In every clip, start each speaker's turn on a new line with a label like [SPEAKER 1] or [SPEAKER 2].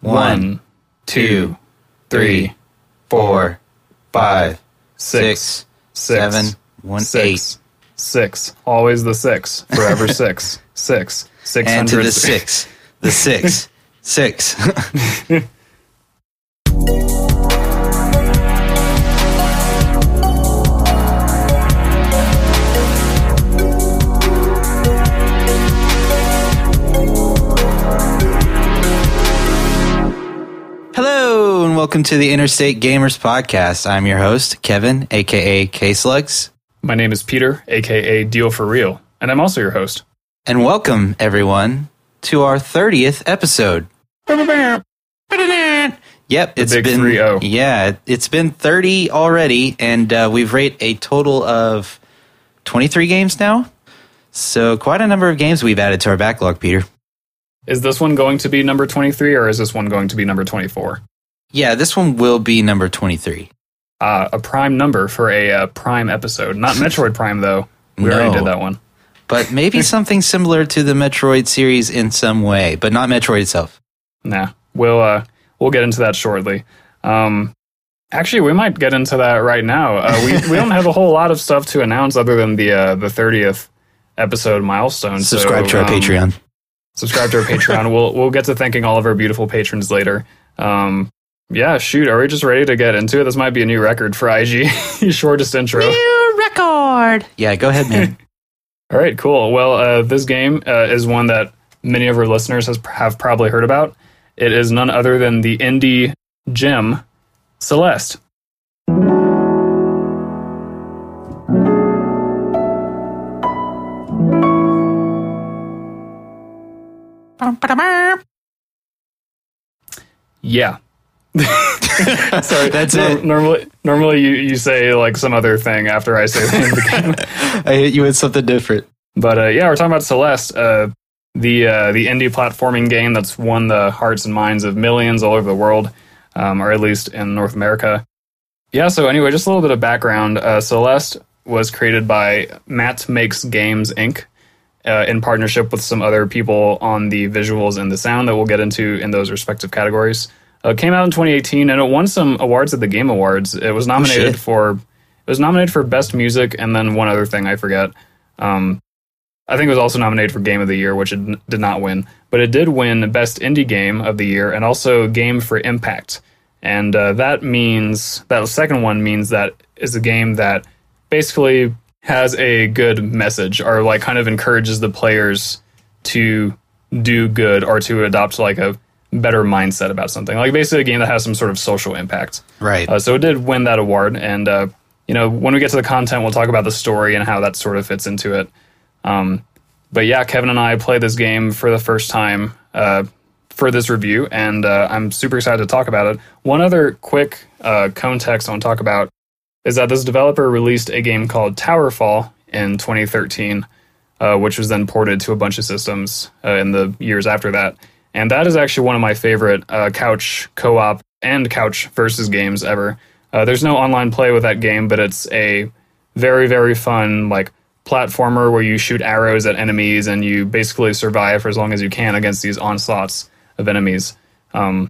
[SPEAKER 1] One, two, three, four, five, six,
[SPEAKER 2] seven,
[SPEAKER 1] six,
[SPEAKER 2] one,
[SPEAKER 1] six, six. Always the six. Forever six. Six. Six
[SPEAKER 2] and to the six, the six, six. welcome to the Interstate Gamers Podcast. I'm your host, Kevin, aka K Slugs.
[SPEAKER 1] My name is Peter, aka Deal for Real, and I'm also your host.
[SPEAKER 2] And welcome everyone to our 30th episode. Yep, it's
[SPEAKER 1] big
[SPEAKER 2] been
[SPEAKER 1] 3-0.
[SPEAKER 2] yeah, it's been 30 already and uh, we've rated a total of 23 games now. So quite a number of games we've added to our backlog, Peter.
[SPEAKER 1] Is this one going to be number 23 or is this one going to be number 24?
[SPEAKER 2] Yeah, this one will be number 23.
[SPEAKER 1] Uh, a prime number for a uh, prime episode. Not Metroid Prime, though. We
[SPEAKER 2] No.
[SPEAKER 1] already did that one.
[SPEAKER 2] But maybe something similar to the Metroid series in some way, but not Metroid itself.
[SPEAKER 1] Nah, we'll uh, we'll get into that shortly. Um, actually, we might get into that right now. Uh, we we don't have a whole lot of stuff to announce other than the uh, the thirtieth episode milestone. So,
[SPEAKER 2] Subscribe to our
[SPEAKER 1] um,
[SPEAKER 2] Patreon.
[SPEAKER 1] Subscribe to our Patreon. we'll we'll get to thanking all of our beautiful patrons later. Um, yeah, shoot, are we just ready to get into it? This might be a new record for IG. Shortest intro.
[SPEAKER 2] New record. Yeah, go ahead, man.
[SPEAKER 1] All right, cool. Well, uh, this game uh, is one that many of our listeners has, have probably heard about. It is none other than the indie gem Celeste. Yeah. Sorry,
[SPEAKER 2] That's
[SPEAKER 1] nor-
[SPEAKER 2] it.
[SPEAKER 1] Normally, normally you, you say like some other thing after I say the name of the game.
[SPEAKER 2] I hit you with something different.
[SPEAKER 1] But uh, yeah, we're talking about Celeste, uh, the uh, the indie platforming game that's won the hearts and minds of millions all over the world, um, or at least in North America. Yeah. So anyway, just a little bit of background. Uh, Celeste was created by Matt Makes Games Inc. Uh, in partnership with some other people on the visuals and the sound that we'll get into in those respective categories. Uh, it came out in 2018 and it won some awards at the Game Awards. It was nominated
[SPEAKER 2] shit.
[SPEAKER 1] for it was nominated for best music and then one other thing I forget. Um, I think it was also nominated for Game of the Year, which it did not win, but it did win Best Indie Game of the Year and also Game for Impact. And uh, that means that second one means that is a game that basically has a good message or like kind of encourages the players to do good or to adopt like a better mindset about something. Like basically a game that has some sort of social impact.
[SPEAKER 2] Right.
[SPEAKER 1] Uh, so it did win that award, and uh, you know when we get to the content, we'll talk about the story and how that sort of fits into it. Um, but yeah, Kevin and I played this game for the first time uh, for this review, and uh, I'm super excited to talk about it. One other quick uh, context I want to talk about is that this developer released a game called Towerfall in 2013, uh, which was then ported to a bunch of systems uh, in the years after that. And that is actually one of my favorite uh, couch co op and couch versus games ever. Uh, there's no online play with that game, but it's a very, very fun, like, platformer where you shoot arrows at enemies and you basically survive for as long as you can against these onslaughts of enemies. Um,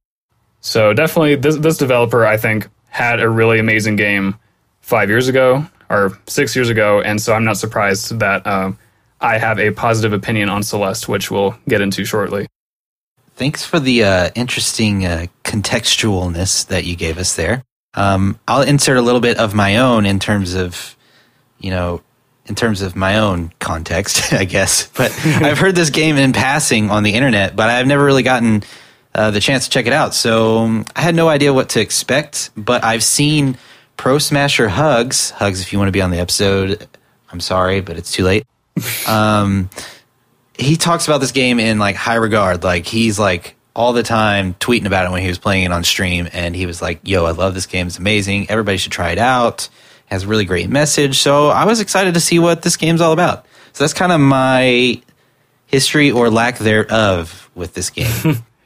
[SPEAKER 1] so definitely, this this developer I think had a really amazing game five years ago or six years ago, and so I'm not surprised that um, I have a positive opinion on Celeste, which we'll get into shortly.
[SPEAKER 2] Thanks for the uh, interesting uh, contextualness that you gave us there. Um, I'll insert a little bit of my own in terms of, you know, in terms of my own context, I guess. But I've heard this game in passing on the internet, but I've never really gotten uh, the chance to check it out. So um, I had no idea what to expect. But I've seen Pro Smasher Hugs. Hugs, if you want to be on the episode, I'm sorry, but it's too late. Um, he talks about this game in like high regard. Like he's like all the time tweeting about it when he was playing it on stream, and he was like, "Yo, I love this game. It's amazing. Everybody should try it out. It has a really great message." So I was excited to see what this game's all about. So that's kind of my history or lack thereof with this game.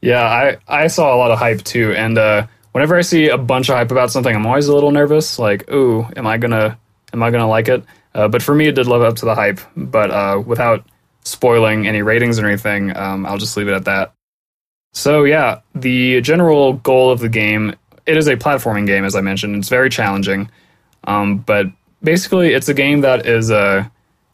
[SPEAKER 1] Yeah, I, I saw a lot of hype too, and uh, whenever I see a bunch of hype about something, I'm always a little nervous. Like, ooh, am I gonna am I gonna like it? Uh, but for me, it did live up to the hype. But uh, without spoiling any ratings or anything, um, I'll just leave it at that. So yeah, the general goal of the game it is a platforming game, as I mentioned. It's very challenging, um, but basically, it's a game that is uh,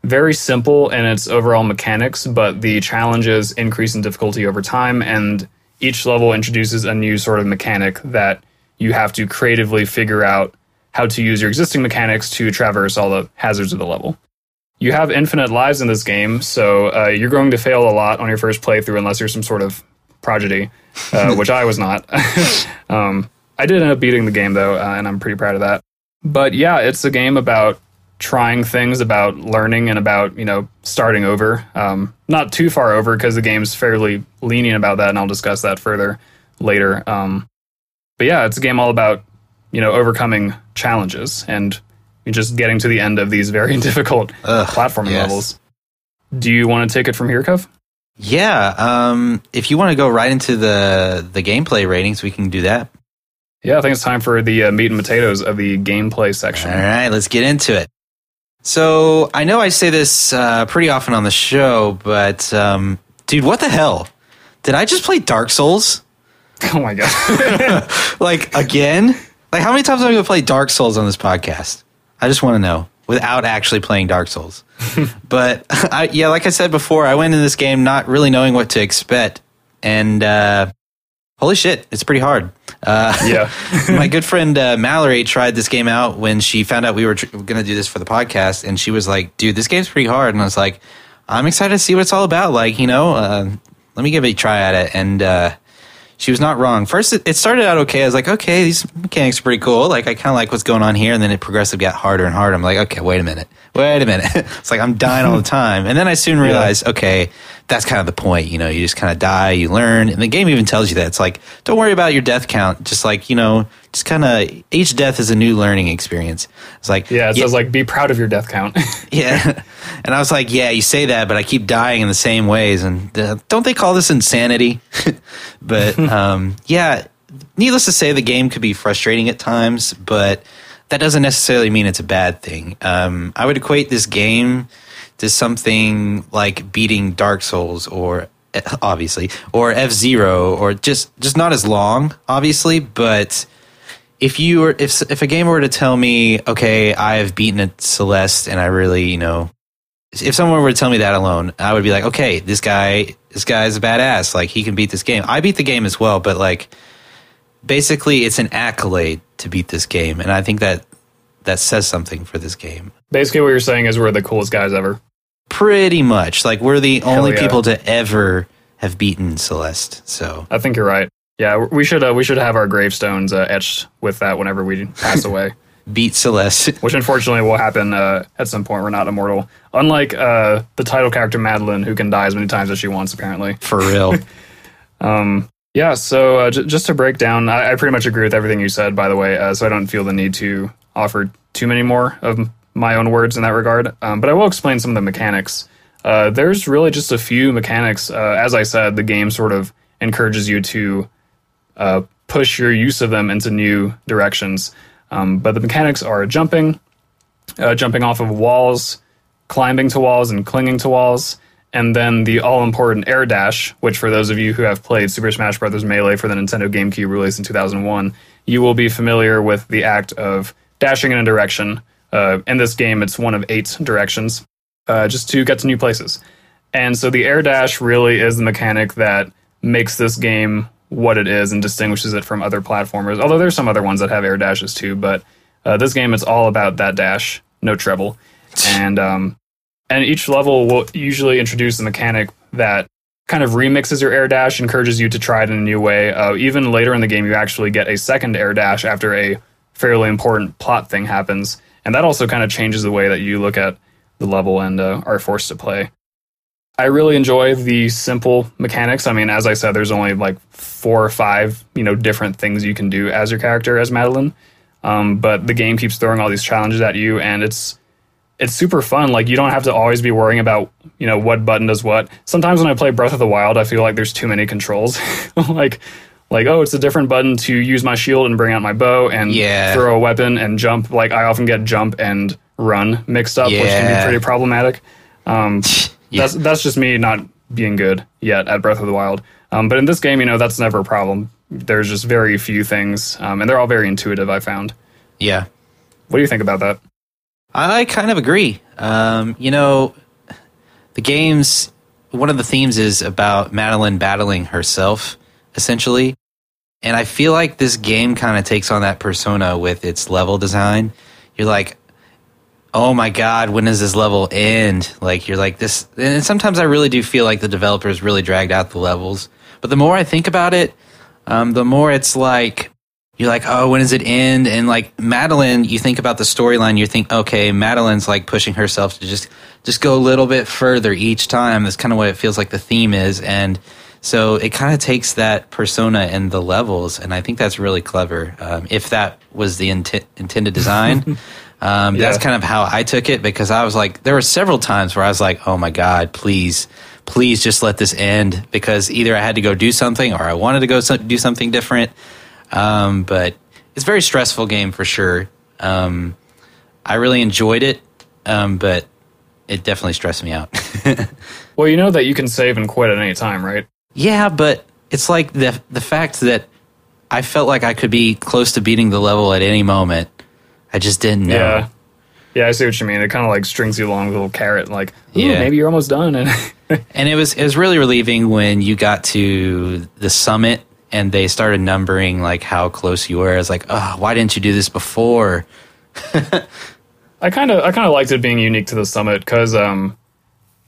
[SPEAKER 1] very simple in its overall mechanics, but the challenges increase in difficulty over time, and each level introduces a new sort of mechanic that you have to creatively figure out how to use your existing mechanics to traverse all the hazards of the level. You have infinite lives in this game, so uh, you're going to fail a lot on your first playthrough unless you're some sort of prodigy, uh, which I was not. um, I did end up beating the game though, uh, and I'm pretty proud of that. But yeah, it's a game about trying things, about learning, and about you know starting over. Um, not too far over because the game's fairly lenient about that, and I'll discuss that further later. Um, but yeah, it's a game all about you know overcoming challenges and just getting to the end of these very difficult
[SPEAKER 2] Ugh,
[SPEAKER 1] platforming
[SPEAKER 2] yes.
[SPEAKER 1] levels. Do you want to take it from here, Kev?
[SPEAKER 2] Yeah. Um, if you want to go right into the the gameplay ratings, we can do that.
[SPEAKER 1] Yeah, I think it's time for the uh, meat and potatoes of the gameplay section.
[SPEAKER 2] All right, let's get into it. So I know I say this uh, pretty often on the show, but um, dude, what the hell? Did I just play Dark Souls?
[SPEAKER 1] Oh my god.
[SPEAKER 2] Like again? Like how many times am I going to play Dark Souls on this podcast? I just want to know without actually playing Dark Souls. but I, yeah, like I said before, I went in this game not really knowing what to expect, and uh, holy shit, it's pretty hard. Uh,
[SPEAKER 1] yeah.
[SPEAKER 2] my good friend uh, Mallory tried this game out when she found out we were tr- going to do this for the podcast, and she was like, "Dude, this game's pretty hard." And I was like, "I'm excited to see what it's all about." Like, you know, uh, let me give it a try at it. And uh, she was not wrong. First, it, it started out okay. I was like, "Okay, these mechanics are pretty cool." Like, I kind of like what's going on here. And then it progressively got harder and harder. I'm like, "Okay, wait a minute, wait a minute." it's like I'm dying all the time. And then I soon realized, okay, that's kind of the point. You know, you just kind of die, you learn, and the game even tells you that. It's like, don't worry about your death count. Just like you know, just kind of each death is a new learning experience. It's like,
[SPEAKER 1] Yeah, it says like be proud of your death count.
[SPEAKER 2] yeah. And I was like, yeah, you say that, but I keep dying in the same ways. And uh, don't they call this insanity? but um, yeah, needless to say, the game could be frustrating at times, but that doesn't necessarily mean it's a bad thing. Um, I would equate this game to something like beating Dark Souls or eh, obviously or F Zero or just just not as long, obviously, but if you were if if a game were to tell me, okay, I've beaten a Celeste and I really, you know, if someone were to tell me that alone, I would be like, okay, this guy this guy's a badass. Like he can beat this game. I beat the game as well, but like basically it's an accolade to beat this game, and I think that that says something for this game.
[SPEAKER 1] Basically, what you're saying is we're the coolest guys ever.
[SPEAKER 2] Pretty much. Like we're the only
[SPEAKER 1] yeah.
[SPEAKER 2] people to ever have beaten Celeste. So
[SPEAKER 1] I think you're right. Yeah, we should uh, we should have our gravestones uh, etched with that whenever we pass away,
[SPEAKER 2] beat Celeste.
[SPEAKER 1] which unfortunately will happen uh, at some point. We're not immortal, unlike uh, the title character Madeline, who can die as many times as she wants. Apparently,
[SPEAKER 2] For real.
[SPEAKER 1] yeah. So uh, j- just to break down, I-, I pretty much agree with everything you said. By the way, uh, so I don't feel the need to offer too many more of my own words in that regard. Um, but I will explain some of the mechanics. Uh, there's really just a few mechanics. Uh, as I said, the game sort of encourages you to uh, push your use of them into new directions. Um, but the mechanics are jumping, uh, jumping off of walls, climbing to walls, and clinging to walls, and then the all important air dash, which for those of you who have played Super Smash Bros. Melee for the Nintendo GameCube released in 2001, you will be familiar with the act of dashing in a direction. Uh, in this game, it's one of eight directions, uh, just to get to new places. And so the air dash really is the mechanic that makes this game what it is and distinguishes it from other platformers. Although there's some other ones that have air dashes too, but uh, this game it's all about that dash, no treble, and um, and each level will usually introduce a mechanic that kind of remixes your air dash, encourages you to try it in a new way. Uh, even later in the game, you actually get a second air dash after a fairly important plot thing happens, and that also kind of changes the way that you look at the level and uh, are forced to play. I really enjoy the simple mechanics. I mean, as I said, there's only like four or five, you know, different things you can do as your character as Madeline. Um, but the game keeps throwing all these challenges at you, and it's it's super fun. Like you don't have to always be worrying about you know what button does what. Sometimes when I play Breath of the Wild, I feel like there's too many controls. like like oh, it's a different button to use my shield and bring out my bow and
[SPEAKER 2] Yeah.
[SPEAKER 1] throw a weapon and jump. Like I often get jump and run mixed up, which can be pretty problematic. Um,
[SPEAKER 2] Yeah.
[SPEAKER 1] That's that's just me not being good yet at Breath of the Wild. Um, but in this game, you know, that's never a problem. There's just very few things, um, and they're all very intuitive. I found.
[SPEAKER 2] Yeah.
[SPEAKER 1] What do you think about that?
[SPEAKER 2] I kind of agree. Um, you know, the game's one of the themes is about Madeline battling herself, essentially. And I feel like this game kind of takes on that persona with its level design. You're like, oh my god, when does this level end? Like you're like this, and sometimes I really do feel like the developers really dragged out the levels. But the more I think about it, um, the more it's like you're like, oh, when does it end? And like Madeline, you think about the storyline, you think, okay, Madeline's like pushing herself to just just go a little bit further each time. That's kind of what it feels like the theme is, and so it kind of takes that persona and the levels, and I think that's really clever. Um, if that was the int- intended design. Um, yeah. That's kind of how I took it because I was like, there were several times where I was like, oh my God, please, please just let this end because either I had to go do something or I wanted to go so- do something different. Um, but it's a very stressful game for sure. Um, I really enjoyed it, um, but it definitely stressed me out.
[SPEAKER 1] well, you know that you can save and quit at any time, right?
[SPEAKER 2] Yeah, but it's like the the fact that I felt like I could be close to beating the level at any moment I just didn't know.
[SPEAKER 1] Yeah. Yeah, I see what you mean. It kind of like strings you along with a little carrot, like, yeah, maybe you're almost done. And
[SPEAKER 2] and it was it was really relieving when you got to the summit and they started numbering like how close you were. I was like, oh, why didn't you do this before?
[SPEAKER 1] I kind of I kind of liked it being unique to the summit because um,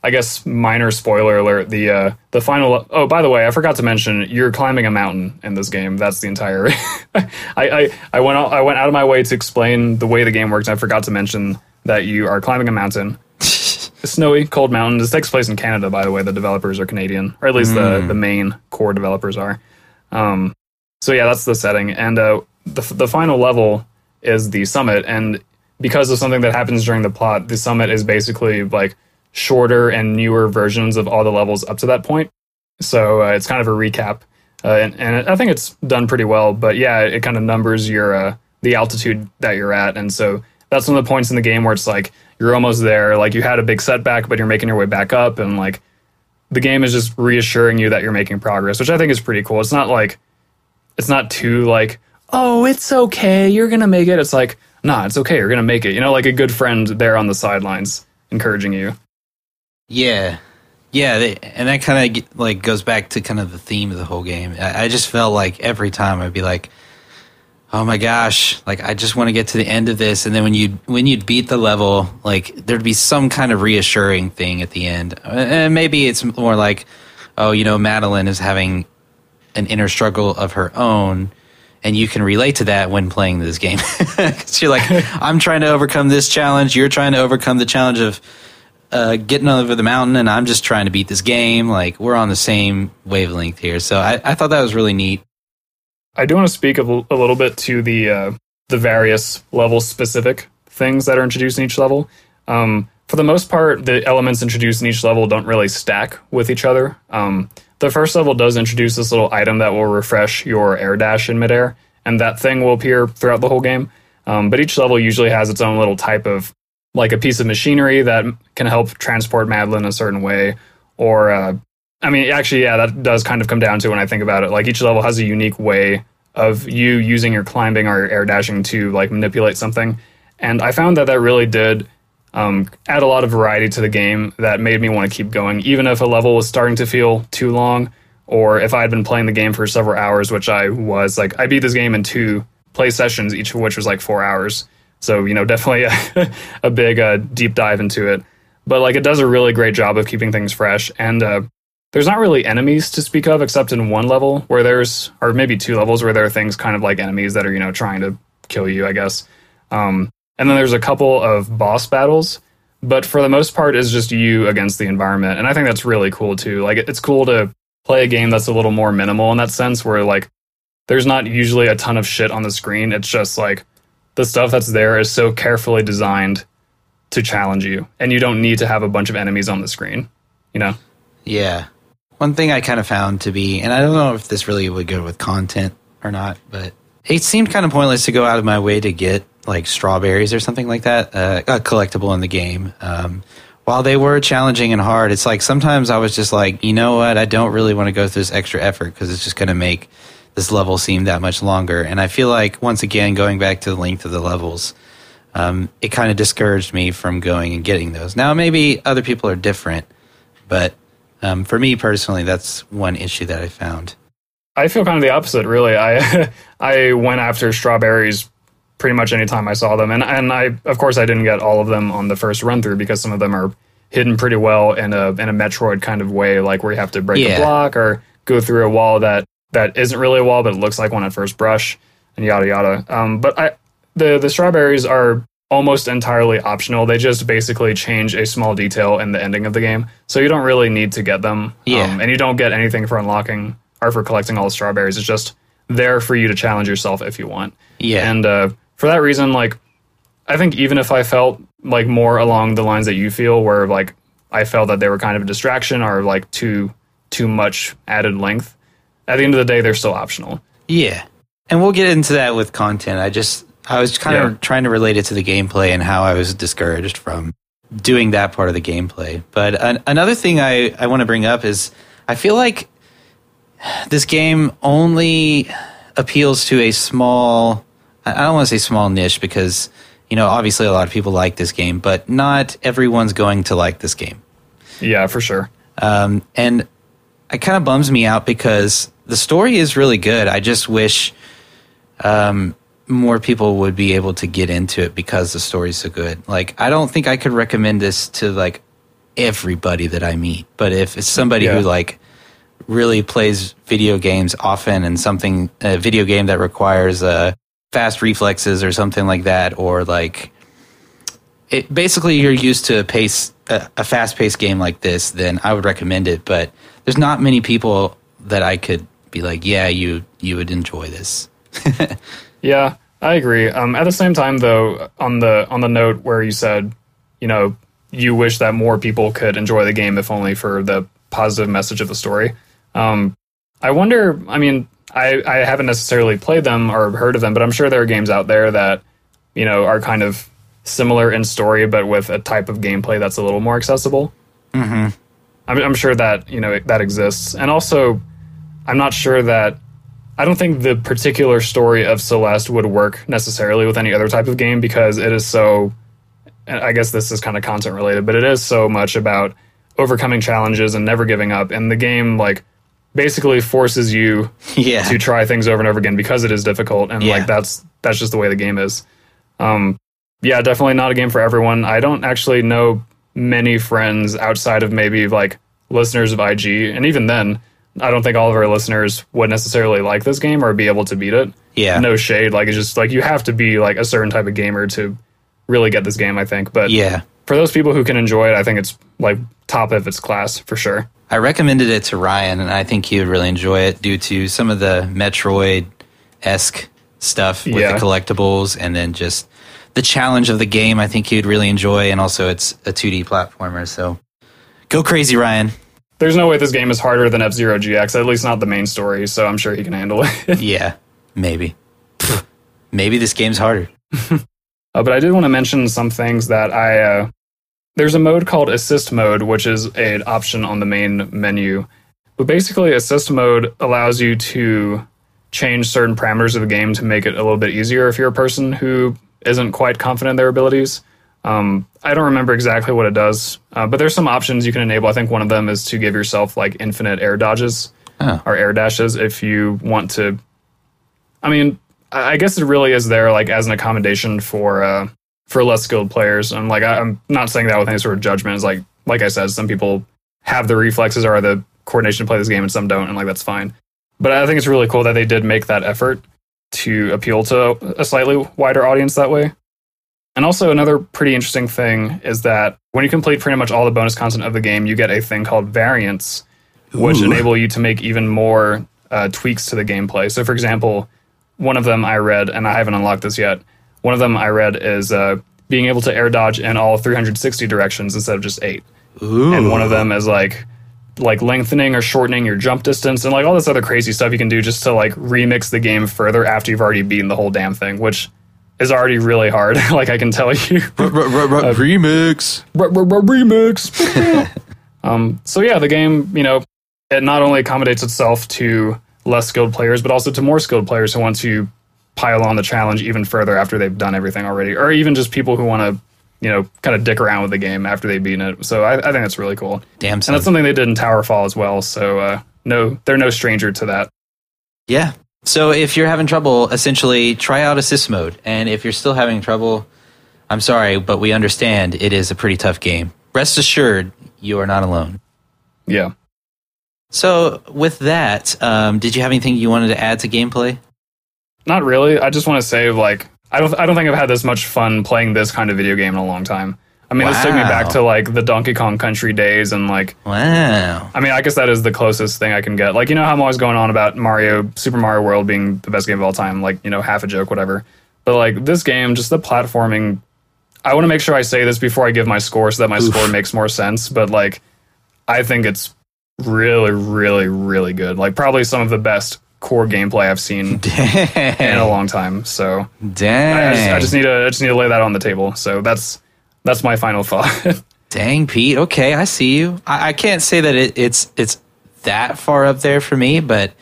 [SPEAKER 1] I guess minor spoiler alert. The uh, the final. Oh, by the way, I forgot to mention you're climbing a mountain in this game. That's the entire. I, I I went out, I went out of my way to explain the way the game works. I forgot to mention that you are climbing a mountain. a snowy, cold mountain. This takes place in Canada, by the way. The developers are Canadian, or at least mm. the the main core developers are. Um, so yeah, that's the setting, and uh, the the final level is the summit, and because of something that happens during the plot, the summit is basically like shorter and newer versions of all the levels up to that point. So uh, it's kind of a recap, uh, and, and, I think it's done pretty well. But yeah, it kind of numbers your uh, the altitude that you're at, and so that's one of the points in the game where it's like you're almost there. Like you had a big setback, but you're making your way back up, and like the game is just reassuring you that you're making progress, which I think is pretty cool. It's not like it's not too like oh it's okay, you're gonna make it. It's like nah, it's okay, you're gonna make it. You know, like a good friend there on the sidelines encouraging you.
[SPEAKER 2] Yeah, yeah, they, and that kind of like goes back to kind of the theme of the whole game. I, I just felt like every time I'd be like, "Oh my gosh!" Like I just want to get to the end of this, and then when you when you'd beat the level, like there'd be some kind of reassuring thing at the end, uh, and maybe it's more like, "Oh, you know, Madeline is having an inner struggle of her own." and you can relate to that when playing this game. Because you're like, I'm trying to overcome this challenge, you're trying to overcome the challenge of uh, getting over the mountain, and I'm just trying to beat this game. Like we're on the same wavelength here, so I, I thought that was really neat.
[SPEAKER 1] I do want to speak a, l- a little bit to the uh, the various level specific things that are introduced in each level. Um, for the most part, the elements introduced in each level don't really stack with each other. Um, the first level does introduce this little item that will refresh your air dash in midair, and that thing will appear throughout the whole game. Um, but each level usually has its own little type of like a piece of machinery that can help transport Madeline a certain way, or uh, I mean, actually, yeah, that does kind of come down to when I think about it. Like each level has a unique way of you using your climbing or your air dashing to like manipulate something, and I found that that really did um, add a lot of variety to the game that made me want to keep going, even if a level was starting to feel too long, or if I had been playing the game for several hours, which I was. Like I beat this game in two play sessions, each of which was like four hours. So, you know, definitely a, a big uh, deep dive into it. But like it does a really great job of keeping things fresh. And uh, there's not really enemies to speak of except in one level where there's, or maybe two levels where there are things kind of like enemies that are, you know, trying to kill you, I guess. Um, and then there's a couple of boss battles. But for the most part, is just you against the environment. And I think that's really cool too. Like it's cool to play a game that's a little more minimal in that sense, where like there's not usually a ton of shit on the screen. It's just like the stuff that's there is so carefully designed to challenge you, and you don't need to have a bunch of enemies on the screen. You know?
[SPEAKER 2] Yeah. One thing I kind of found to be, and I don't know if this really would go with content or not, but it seemed kind of pointless to go out of my way to get like strawberries or something like that, uh, a collectible in the game. Um, while they were challenging and hard, it's like sometimes I was just like, you know what, I don't really want to go through this extra effort because it's just going to make this level seem that much longer. And I feel like once again, going back to the length of the levels, um, it kind of discouraged me from going and getting those. Now maybe other people are different, but um, for me personally, that's one issue that I found.
[SPEAKER 1] I feel kind of the opposite, really. I I went after strawberries pretty much any time I saw them, and and I of course I didn't get all of them on the first run through because some of them are hidden pretty well in a in a Metroid kind of way, like where you have to break
[SPEAKER 2] Yeah.
[SPEAKER 1] a block or go through a wall that that isn't really a wall, but it looks like one at first brush, and yada yada. Um, but I the the strawberries are almost entirely optional. They just basically change a small detail in the ending of the game, so you don't really need to get them.
[SPEAKER 2] Yeah.
[SPEAKER 1] Um, and you don't get anything for unlocking or for collecting all the strawberries. It's just there for you to challenge yourself if you want.
[SPEAKER 2] Yeah.
[SPEAKER 1] And uh, for that reason, like, I think even if I felt like more along the lines that you feel, where like I felt that they were kind of a distraction or like too too much added length, at the end of the day, they're still optional.
[SPEAKER 2] Yeah. And we'll get into that with content. I just I was kind
[SPEAKER 1] Yeah.
[SPEAKER 2] of trying to relate it to the gameplay and how I was discouraged from doing that part of the gameplay. But an, another thing I, I want to bring up is I feel like this game only appeals to a small I I don't want to say small niche because you know obviously a lot of people like this game, but not everyone's going to like this game.
[SPEAKER 1] Yeah, for sure.
[SPEAKER 2] Um, and it kind of bums me out because the story is really good. I just wish um, more people would be able to get into it because the story's so good. Like, I don't think I could recommend this to like everybody that I meet, but if it's somebody
[SPEAKER 1] Yeah.
[SPEAKER 2] who like really plays video games often and something a video game that requires uh, fast reflexes or something like that, or like it basically you're used to a pace a, a fast paced game like this, then I would recommend it. But there's not many people that I could be like, yeah, you you would enjoy this.
[SPEAKER 1] Yeah, I agree. Um, at the same time, though, on the on the note where you said, you know, you wish that more people could enjoy the game, if only for the positive message of the story. Um, I wonder. I mean, I I haven't necessarily played them or heard of them, but I'm sure there are games out there that you know are kind of similar in story, but with a type of gameplay that's a little more accessible. Mm-hmm. I'm, I'm sure that you know that exists, and also, I'm not sure that I don't think the particular story of Celeste would work necessarily with any other type of game because it is so. I guess this is kind of content related, but it is so much about overcoming challenges and never giving up. And the game, like, basically forces you
[SPEAKER 2] yeah,
[SPEAKER 1] to try things over and over again because it is difficult. And
[SPEAKER 2] Yeah.
[SPEAKER 1] like that's that's just the way the game is. Um, yeah, definitely not a game for everyone. I don't actually know many friends outside of maybe like listeners of IG, and even then, I don't think all of our listeners would necessarily like this game or be able to beat it.
[SPEAKER 2] yeah,
[SPEAKER 1] No shade, like it's just like you have to be like a certain type of gamer to really get this game. I think, but
[SPEAKER 2] yeah.
[SPEAKER 1] for those people who can enjoy it, I think it's like top of its class for sure.
[SPEAKER 2] I recommended it to Ryan, and I think he would really enjoy it due to some of the Metroid esque stuff with
[SPEAKER 1] Yeah.
[SPEAKER 2] the collectibles, and then just the challenge of the game. I think he'd really enjoy, and also it's a 2D platformer. So go crazy, Ryan.
[SPEAKER 1] There's no way this game is harder than F Zero GX, at least not the main story. So I'm sure he can handle it.
[SPEAKER 2] yeah, maybe. maybe this game's harder.
[SPEAKER 1] Uh, but I did want to mention some things that I. Uh, there's a mode called Assist Mode, which is an option on the main menu. But basically, Assist Mode allows you to change certain parameters of the game to make it a little bit easier if you're a person who isn't quite confident in their abilities. Um, I don't remember exactly what it does, uh, but there's some options you can enable. I think one of them is to give yourself like infinite air dodges
[SPEAKER 2] Oh.
[SPEAKER 1] or air dashes if you want to. I mean, I guess it really is there like as an accommodation for uh, for less skilled players. And like I, I'm not saying that with any sort of judgment. It's like like I said, some people have the reflexes or the coordination to play this game, and some don't, and like that's fine. But I think it's really cool that they did make that effort to appeal to a slightly wider audience that way. And also another pretty interesting thing is that when you complete pretty much all the bonus content of the game, you get a thing called variants, which
[SPEAKER 2] Ooh.
[SPEAKER 1] enable you to make even more uh, tweaks to the gameplay. So, for example, one of them I read, and I haven't unlocked this yet. One of them I read is uh, being able to air dodge in all 360 directions instead of just eight.
[SPEAKER 2] Ooh.
[SPEAKER 1] And one of them is like like lengthening or shortening your jump distance and like all this other crazy stuff you can do just to like remix the game further after you've already beaten the whole damn thing. Which is already really hard. like I can tell you.
[SPEAKER 2] remix.
[SPEAKER 1] remix. um, so yeah, the game, you know, it not only accommodates itself to less skilled players, but also to more skilled players who want to pile on the challenge even further after they've done everything already, or even just people who want to, you know, kind of dick around with the game after they've beaten it. So I, I think that's really cool,
[SPEAKER 2] Damn
[SPEAKER 1] and that's something they did in Towerfall as well. So uh, no, they're no stranger to that.
[SPEAKER 2] Yeah. So if you're having trouble, essentially try out assist mode. And if you're still having trouble, I'm sorry, but we understand it is a pretty tough game. Rest assured, you are not alone.
[SPEAKER 1] Yeah.
[SPEAKER 2] So with that, um, did you have anything you wanted to add to gameplay?
[SPEAKER 1] Not really. I just want to say, like, I don't, I don't think I've had this much fun playing this kind of video game in a long time. I mean, this took me back to like the Donkey Kong Country days, and like,
[SPEAKER 2] Wow.
[SPEAKER 1] I mean, I guess that is the closest thing I can get. Like, you know how I'm always going on about Mario, Super Mario World being the best game of all time, like, you know, half a joke, whatever. But like this game, just the platforming. I want to make sure I say this before I give my score, so that my score makes more sense. But like, I think it's really, really, really good. Like, probably some of the best core gameplay I've seen in a long time. So
[SPEAKER 2] Dang.
[SPEAKER 1] I just, I just need to I just need to lay that on the table. So that's that's my final thought.
[SPEAKER 2] Dang, Pete. Okay, I see you. I, I can't say that it, it's it's that far up there for me, but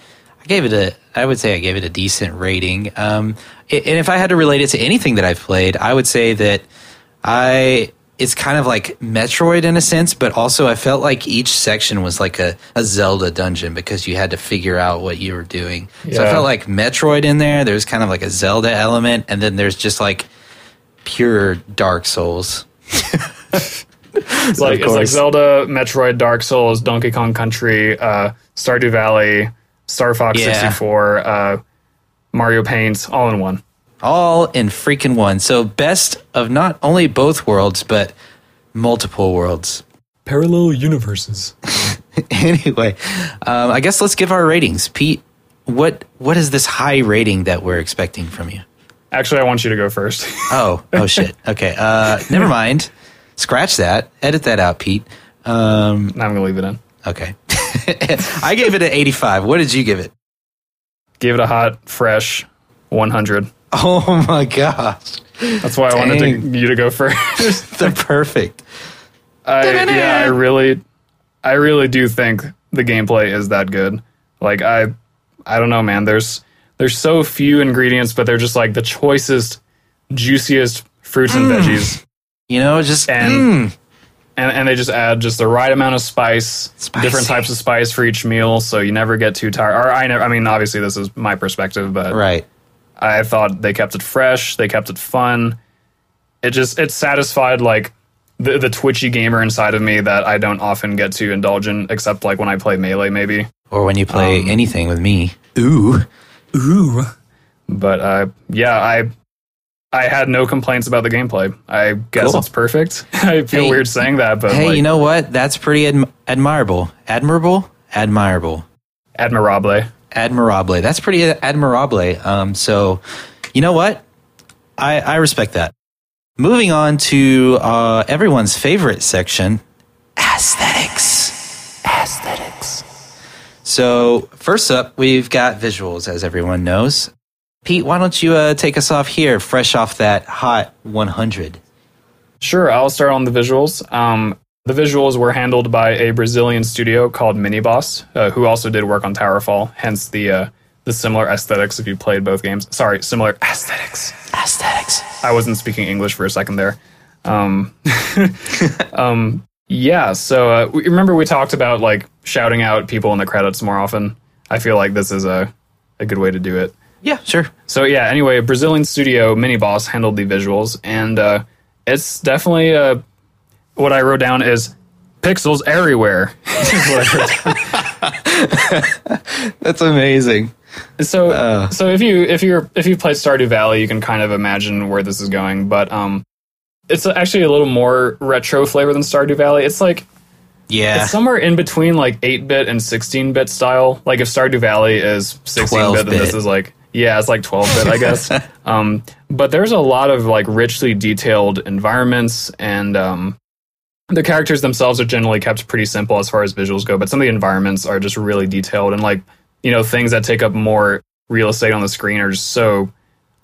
[SPEAKER 2] I gave it a. I would say I gave it a decent rating. Um, and if I had to relate it to anything that I've played, I would say that I. It's kind of like Metroid in a sense, but also I felt like each section was like a, a Zelda dungeon because you had to figure out what you were doing. So I felt like Metroid in there. There's kind of like a Zelda element, and then there's just like pure Dark Souls.
[SPEAKER 1] it's like it's like. Zelda, Metroid, Dark Souls, Donkey Kong Country, uh, Stardew Valley, Star Fox
[SPEAKER 2] Yeah.
[SPEAKER 1] 64, uh, Mario Paint, all in one.
[SPEAKER 2] all in freaking one. So best of not only both worlds, but multiple worlds.
[SPEAKER 1] Parallel universes.
[SPEAKER 2] anyway, um, I guess let's give our ratings. Pete, what what is this high rating that we're expecting from you?
[SPEAKER 1] Actually, I want you to go first.
[SPEAKER 2] Oh, oh shit. Okay, uh, never mind. Scratch that. Edit that out, Pete. Um,
[SPEAKER 1] I'm gonna leave it in.
[SPEAKER 2] okay. I gave it an 85. What did you give it?
[SPEAKER 1] Give it a hot, fresh 100.
[SPEAKER 2] Oh my gosh.
[SPEAKER 1] That's why I wanted to, you to go first.
[SPEAKER 2] They're perfect.
[SPEAKER 1] I, yeah, I really, I really do think the gameplay is that good. Like I, I don't know, man. There's there's so few ingredients, but they're just like the choicest, juiciest fruits and veggies,
[SPEAKER 2] You know, just
[SPEAKER 1] And-
[SPEAKER 2] mm,
[SPEAKER 1] and and they just add just the right amount of spice,
[SPEAKER 2] Spicy.
[SPEAKER 1] different types of spice for each meal, so you never get too tired. Or I never. I mean, obviously this is my perspective, but
[SPEAKER 2] right.
[SPEAKER 1] I thought they kept it fresh. They kept it fun. It just it satisfied like the the twitchy gamer inside of me that I don't often get to indulge in, except like when I play melee, maybe.
[SPEAKER 2] Or when you play
[SPEAKER 1] Um,
[SPEAKER 2] anything with me. Ooh.
[SPEAKER 1] Ooh. But uh, yeah, I I had no complaints about the gameplay. I guess
[SPEAKER 2] Cool.
[SPEAKER 1] it's perfect. I feel
[SPEAKER 2] Hey,
[SPEAKER 1] weird saying that, but
[SPEAKER 2] Hey,
[SPEAKER 1] like,
[SPEAKER 2] you know what? That's pretty adm- admirable. Admirable? Admirable.
[SPEAKER 1] admirable.
[SPEAKER 2] Admirable. That's pretty admirable. Um, so, you know what? I, I respect that. Moving on to uh, everyone's favorite section aesthetics. Aesthetics. So, first up, we've got visuals, as everyone knows. Pete, why don't you uh, take us off here, fresh off that hot 100?
[SPEAKER 1] Sure, I'll start on the visuals. Um, the visuals were handled by a Brazilian studio called Miniboss, uh, who also did work on Towerfall. Hence the uh, the similar aesthetics if you played both games. Sorry, similar aesthetics.
[SPEAKER 2] Aesthetics.
[SPEAKER 1] I wasn't speaking English for a second there. Um, um, yeah, so uh, remember we talked about like shouting out people in the credits more often. I feel like this is a a good way to do it.
[SPEAKER 2] Yeah, sure.
[SPEAKER 1] So yeah, anyway, Brazilian studio Mini Boss handled the visuals, and uh, it's definitely uh, what I wrote down is pixels everywhere. Is what I wrote down.
[SPEAKER 2] That's amazing.
[SPEAKER 1] so
[SPEAKER 2] Uh.
[SPEAKER 1] so if you if you're if you played Stardew Valley, you can kind of imagine where this is going, but um, it's actually a little more retro flavor than Stardew Valley. It's like
[SPEAKER 2] Yeah.
[SPEAKER 1] it's somewhere in between like 8 bit and 16 bit style. Like if Stardew Valley is 16 bit, then this is like yeah, it's like 12 bit, I guess. um, but there's a lot of like richly detailed environments, and um, the characters themselves are generally kept pretty simple as far as visuals go. But some of the environments are just really detailed, and like you know things that take up more real estate on the screen are just so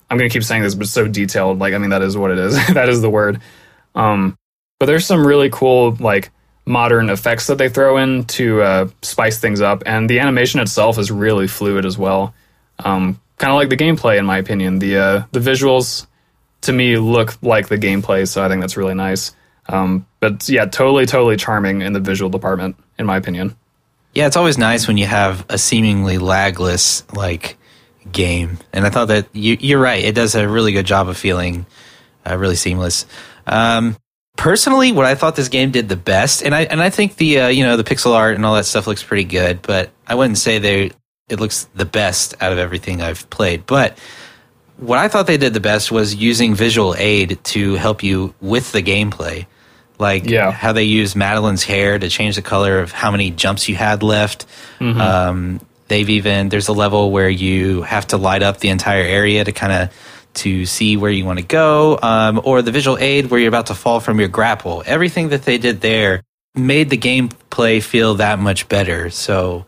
[SPEAKER 1] I'm gonna keep saying this, but so detailed. Like I mean, that is what it is. that is the word. Um, but there's some really cool like modern effects that they throw in to uh, spice things up, and the animation itself is really fluid as well. Um, kind of like the gameplay, in my opinion. The uh, the visuals to me look like the gameplay, so I think that's really nice. Um, but yeah, totally, totally charming in the visual department, in my opinion.
[SPEAKER 2] Yeah, it's always nice when you have a seemingly lagless like game, and I thought that you, you're right. It does a really good job of feeling uh, really seamless. Um, personally, what I thought this game did the best, and I and I think the uh, you know the pixel art and all that stuff looks pretty good, but I wouldn't say they it looks the best out of everything I've played. But what I thought they did the best was using visual aid to help you with the gameplay. Like
[SPEAKER 1] Yeah.
[SPEAKER 2] how they use Madeline's hair to change the color of how many jumps you had left. Um, they've even there's a level where you have to light up the entire area to kind of to see where you want to go, um, or the visual aid where you're about to fall from your grapple. Everything that they did there made the gameplay feel that much better. So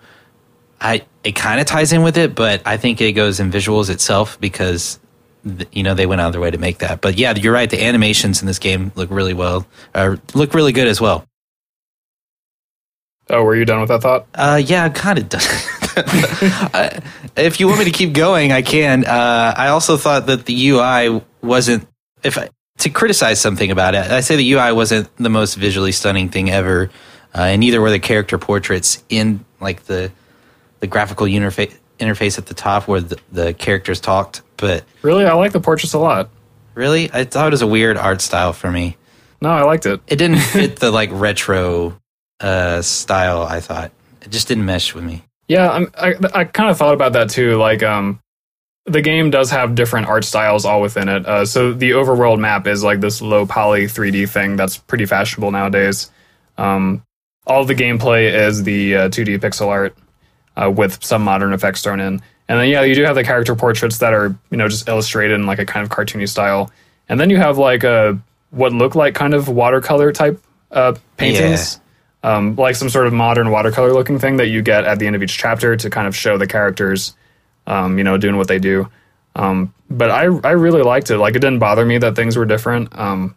[SPEAKER 2] I it kind of ties in with it, but I think it goes in visuals itself because you know they went out of their way to make that. But yeah, you're right. The animations in this game look really well, uh, look really good as well.
[SPEAKER 1] Oh, were you done with that thought?
[SPEAKER 2] Uh, yeah, I'm kind of done. I- if you want me to keep going, I can. Uh, I also thought that the UI wasn't. If I, to criticize something about it, I say the UI wasn't the most visually stunning thing ever, uh, and neither were the character portraits in like the the graphical interface interface at the top where the, the characters talked. But
[SPEAKER 1] Really, I like the portraits a lot.
[SPEAKER 2] really, I thought it was a weird art style for me.
[SPEAKER 1] No, I liked it.
[SPEAKER 2] It didn't fit the like retro uh, style. I thought it just didn't mesh with me.
[SPEAKER 1] Yeah, I'm, I I kind of thought about that too. Like, um, the game does have different art styles all within it. Uh, so the overworld map is like this low poly 3D thing that's pretty fashionable nowadays. Um, all the gameplay is the uh, 2D pixel art uh, with some modern effects thrown in. And then yeah, you do have the character portraits that are you know just illustrated in like a kind of cartoony style. And then you have like a what look like kind of watercolor type uh, paintings um, like some sort of modern watercolor looking thing that you get at the end of each chapter to kind of show the characters, um, you know, doing what they do. Um, but I I really liked it. Like it didn't bother me that things were different. Um,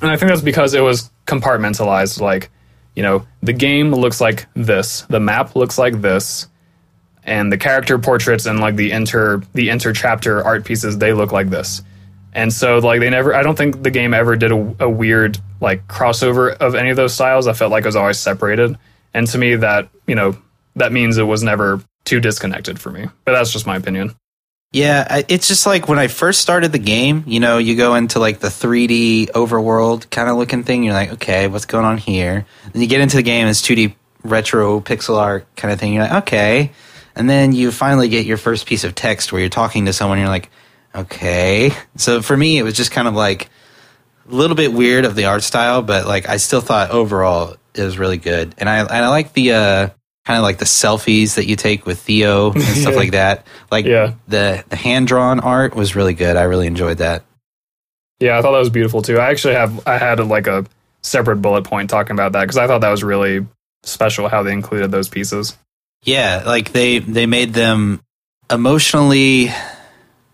[SPEAKER 1] and I think that's because it was compartmentalized. Like, you know, the game looks like this, the map looks like this, and the character portraits and like the inter the inter chapter art pieces they look like this. And so like they never I don't think the game ever did a, a weird like crossover of any of those styles. I felt like it was always separated. And to me that, you know, that means it was never too disconnected for me. But that's just my opinion.
[SPEAKER 2] Yeah, it's just like when I first started the game, you know, you go into like the 3D overworld kind of looking thing. You're like, okay, what's going on here? Then you get into the game, it's 2D retro pixel art kind of thing. You're like, okay. And then you finally get your first piece of text where you're talking to someone. You're like, okay. So for me, it was just kind of like a little bit weird of the art style, but like I still thought overall it was really good. And I and I like the uh, kind of like the selfies that you take with Theo and stuff like that. Like
[SPEAKER 1] Yeah.
[SPEAKER 2] the the hand drawn art was really good. I really enjoyed that.
[SPEAKER 1] Yeah, I thought that was beautiful too. I actually have I had like a separate bullet point talking about that because I thought that was really special how they included those pieces.
[SPEAKER 2] Yeah, like they they made them emotionally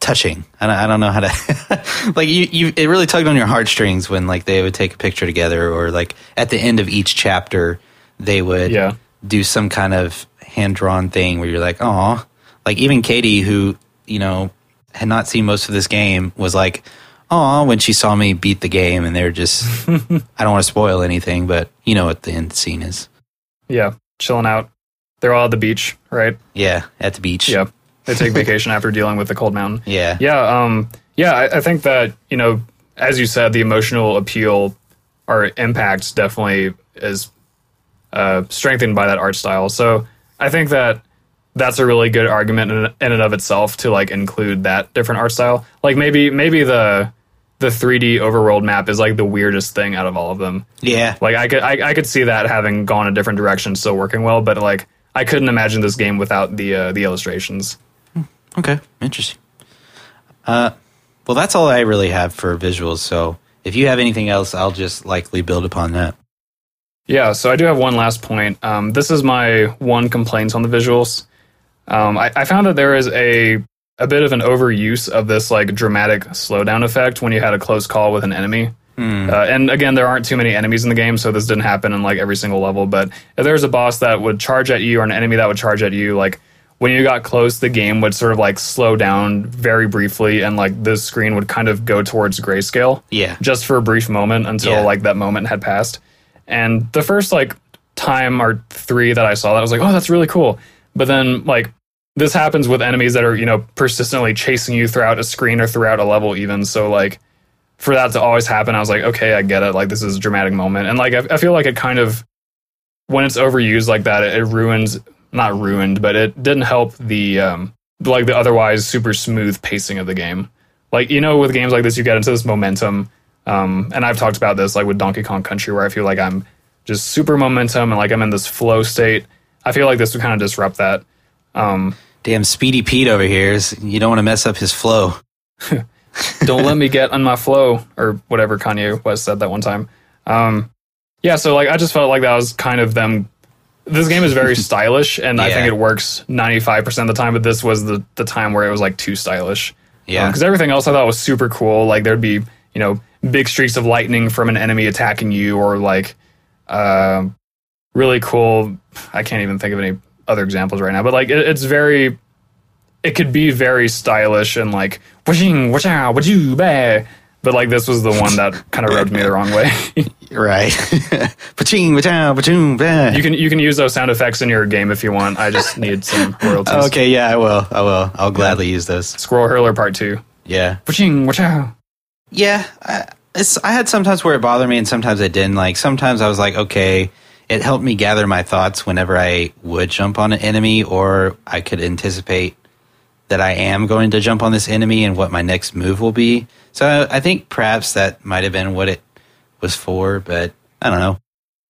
[SPEAKER 2] touching. I don't, I don't know how to like you you it really tugged on your heartstrings when like they would take a picture together or like at the end of each chapter they would
[SPEAKER 1] Yeah.
[SPEAKER 2] do some kind of hand drawn thing where you're like, oh, like even Katie, who you know had not seen most of this game, was like, oh, when she saw me beat the game, and they're just, I don't want to spoil anything, but you know what the end scene is.
[SPEAKER 1] Yeah. Chilling out. They're all at the beach, right?
[SPEAKER 2] Yeah, at the beach.
[SPEAKER 1] Yeah. They take vacation after dealing with the cold mountain.
[SPEAKER 2] yeah,
[SPEAKER 1] Yeah, um, yeah, I, I think that you know, as you said, the emotional appeal or impact definitely is uh, strengthened by that art style. So I think that that's a really good argument in, in and of itself to like include that different art style. Like maybe maybe the the 3D overworld map is like the weirdest thing out of all of them.
[SPEAKER 2] yeah,
[SPEAKER 1] Like I could I, I could see that having gone a different direction, still working well, but like I couldn't imagine this game without the uh, the illustrations.
[SPEAKER 2] Okay, interesting. Uh, well, that's all I really have for visuals. So if you have anything else, I'll just likely build upon that.
[SPEAKER 1] Yeah, so I do have one last point. Um, this is my one complaint on the visuals. Um, I, I found that there is a a bit of an overuse of this like dramatic slowdown effect when you had a close call with an enemy.
[SPEAKER 2] Hmm.
[SPEAKER 1] Uh, and again, there aren't too many enemies in the game, so this didn't happen in like every single level. But if there was a boss that would charge at you or an enemy that would charge at you, like when you got close, the game would sort of like slow down very briefly, and like the screen would kind of go towards grayscale
[SPEAKER 2] Yeah.
[SPEAKER 1] just for a brief moment until
[SPEAKER 2] Yeah.
[SPEAKER 1] like that moment had passed. And the first like time or three that I saw that I was like, oh, that's really cool. But then like this happens with enemies that are you know persistently chasing you throughout a screen or throughout a level even. So like for that to always happen, I was like, okay, I get it. Like this is a dramatic moment, and like I, I feel like it kind of when it's overused like that, it, it ruins not ruined, but it didn't help the um like the otherwise super smooth pacing of the game. Like you know, with games like this, you get into this momentum. Um, and I've talked about this like with Donkey Kong Country, where I feel like I'm just super momentum and like I'm in this flow state. I feel like this would kind of disrupt that. Um,
[SPEAKER 2] Damn Speedy Pete over here. Is, you don't want to mess up his flow.
[SPEAKER 1] don't let me get on my flow or whatever Kanye West said that one time. Um, yeah, so like I just felt like that was kind of them. This game is very stylish, and I think it works ninety five percent of the time. But this was the the time where it was like too stylish.
[SPEAKER 2] Yeah.
[SPEAKER 1] because everything else I thought was super cool. Like there'd be you know big streaks of lightning from an enemy attacking you, or like uh, really cool. I can't even think of any other examples right now, but like it, it's very. It could be very stylish and like washing, wachow, wachoo, bah. But like this was the one that kind of rubbed me the wrong way.
[SPEAKER 2] Right. Paching, pachow, pachoom, bah.
[SPEAKER 1] you can you can use those sound effects in your game if you want. I just need some royalties.
[SPEAKER 2] Okay, yeah, I will. I will. I'll gladly use those.
[SPEAKER 1] Squirrel Hurler Part Two.
[SPEAKER 2] Yeah.
[SPEAKER 1] Waching, wachow.
[SPEAKER 2] Yeah, I, it's, I had sometimes where it bothered me, and sometimes it didn't. Like sometimes I was like, okay, it helped me gather my thoughts whenever I would jump on an enemy, or I could anticipate that I am going to jump on this enemy and what my next move will be. So I, I think perhaps that might have been what it was for, but I don't know.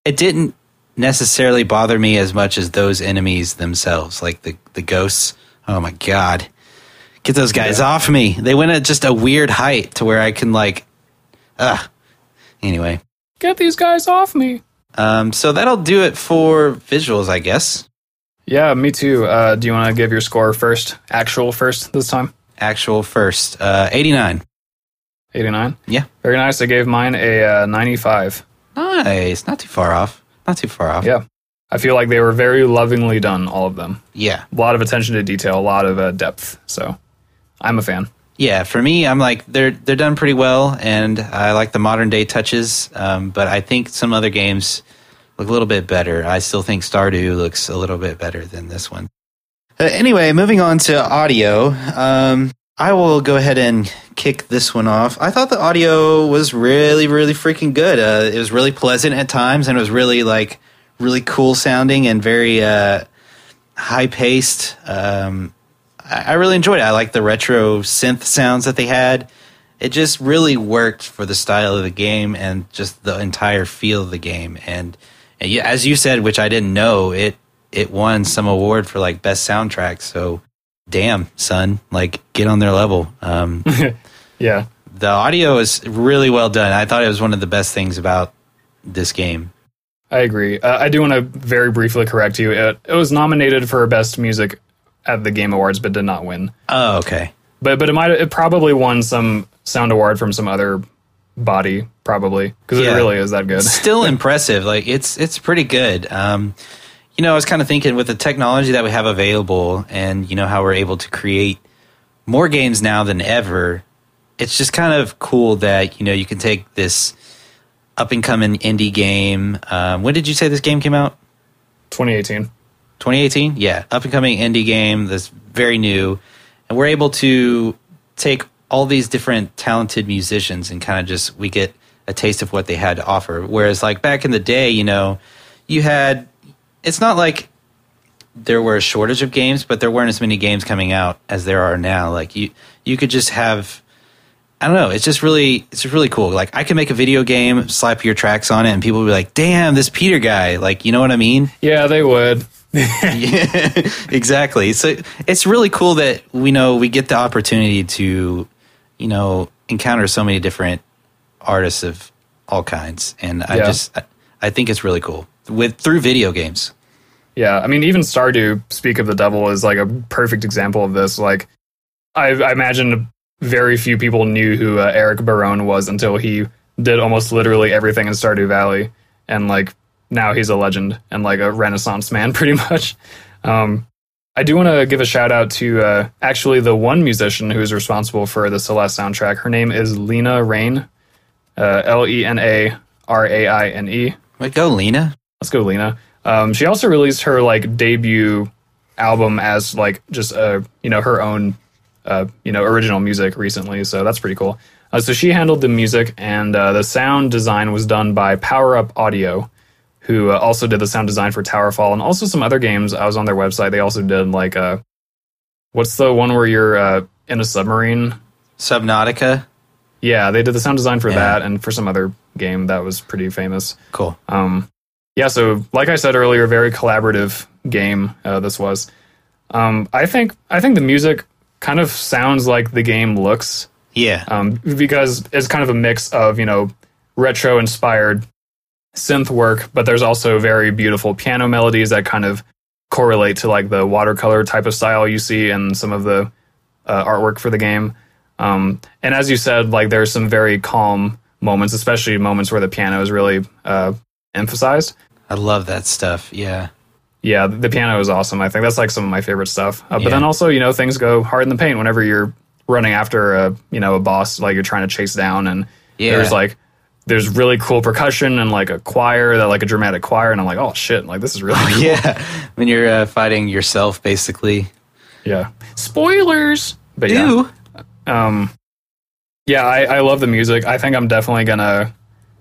[SPEAKER 2] It didn't necessarily bother me as much as those enemies themselves, like the the ghosts. Oh my god. Get those guys off me. They went at just a weird height to where I can like Ugh. Anyway.
[SPEAKER 1] Get these guys off me.
[SPEAKER 2] Um, so that'll do it for visuals, I guess.
[SPEAKER 1] Yeah, me too. Uh, do you want to give your score first? Actual first this time?
[SPEAKER 2] Actual first. Uh, 89.
[SPEAKER 1] 89.
[SPEAKER 2] Yeah.
[SPEAKER 1] Very nice. I gave mine a uh, 95.
[SPEAKER 2] Nice. Not too far off. Not too far off.
[SPEAKER 1] Yeah. I feel like they were very lovingly done, all of them.
[SPEAKER 2] Yeah.
[SPEAKER 1] A lot of attention to detail, a lot of uh, depth. So I'm a fan.
[SPEAKER 2] Yeah, for me, I'm like they're they're done pretty well, and I like the modern day touches. Um, but I think some other games look a little bit better. I still think Stardew looks a little bit better than this one. Uh, anyway, moving on to audio. Um, I will go ahead and kick this one off. I thought the audio was really, really freaking good. Uh, it was really pleasant at times, and it was really like really cool sounding and very uh, high paced. Um, I I really enjoyed it. I like the retro synth sounds that they had. It just really worked for the style of the game and just the entire feel of the game. And, and as you said, which I didn't know, it it won some award for like best soundtrack. So, damn, son, like get on their level. Um,
[SPEAKER 1] Yeah.
[SPEAKER 2] the audio is really well done. I thought it was one of the best things about this game.
[SPEAKER 1] I agree. Uh, I do want to very briefly correct you. It, it was nominated for Best Music at the Game Awards, but did not win.
[SPEAKER 2] Oh, okay.
[SPEAKER 1] But but it might it probably won some sound award from some other body probably because
[SPEAKER 2] Yeah.
[SPEAKER 1] it really is that good.
[SPEAKER 2] still impressive. Like it's it's pretty good. Um, you know, I was kind of thinking with the technology that we have available, and you know how we're able to create more games now than ever. It's just kind of cool that you know you can take this up and coming indie game. Um, when did you say this game came out?
[SPEAKER 1] 2018.
[SPEAKER 2] 2018 yeah up and coming indie game that's very new and we're able to take all these different talented musicians and kind of just we get a taste of what they had to offer whereas like back in the day you know you had it's not like there were a shortage of games but there weren't as many games coming out as there are now like you you could just have I don't know. It's just really, it's just really cool. Like I can make a video game, slap your tracks on it, and people will be like, "Damn, this Peter guy!" Like, you know what I mean?
[SPEAKER 1] Yeah, they would.
[SPEAKER 2] yeah, exactly. So it's really cool that we know we get the opportunity to, you know, encounter so many different artists of all kinds, and I
[SPEAKER 1] Yeah.
[SPEAKER 2] just I, I think it's really cool with through video games.
[SPEAKER 1] Yeah, I mean, even Stardew, Speak of the Devil, is like a perfect example of this. Like, I, I imagine very few people knew who uh, Eric Barone was until he did almost literally everything in Stardew Valley, and like now he's a legend and like a renaissance man, pretty much. Um, I do want to give a shout out to uh, actually the one musician who's responsible for the Celeste soundtrack. Her name is Lena Raine, uh, L E N A R A I N E.
[SPEAKER 2] Wait, go, Lena.
[SPEAKER 1] Let's go, Lena. Um, she also released her like debut album as like just a you know her own uh, you know original music recently, so that's pretty cool. Uh, so she handled the music, and uh, the sound design was done by Power Up Audio, who uh, also did the sound design for Towerfall and also some other games. I was on their website. They also did like uh, what's the one where you're uh, in a submarine?
[SPEAKER 2] Subnautica.
[SPEAKER 1] Yeah, they did the sound design for
[SPEAKER 2] Yeah.
[SPEAKER 1] that and for some other game that was pretty famous.
[SPEAKER 2] Cool.
[SPEAKER 1] Um, yeah, so like I said earlier, very collaborative game. Uh, this was. Um, I think I think the music kind of sounds like the game looks
[SPEAKER 2] Yeah.
[SPEAKER 1] um, because it's kind of a mix of you know retro inspired synth work, but there's also very beautiful piano melodies that kind of correlate to like the watercolor type of style you see in some of the uh, artwork for the game. Um, and as you said, like there's some very calm moments, especially moments where the piano is really uh, emphasized.
[SPEAKER 2] I love that stuff. Yeah.
[SPEAKER 1] Yeah, the piano is awesome. I think that's like some of my favorite stuff. Uh,
[SPEAKER 2] Yeah.
[SPEAKER 1] But then also, you know, things go hard in the paint whenever you're running after a, you know, a boss like you're trying to chase down, and
[SPEAKER 2] Yeah.
[SPEAKER 1] there's like there's really cool percussion and like a choir that like a dramatic choir, and I'm like, oh shit, like this is really cool.
[SPEAKER 2] Yeah. When you're uh, fighting yourself, basically.
[SPEAKER 1] yeah. Spoilers, but yeah,
[SPEAKER 2] Ew.
[SPEAKER 1] Um, yeah, I, I love the music. I think I'm definitely gonna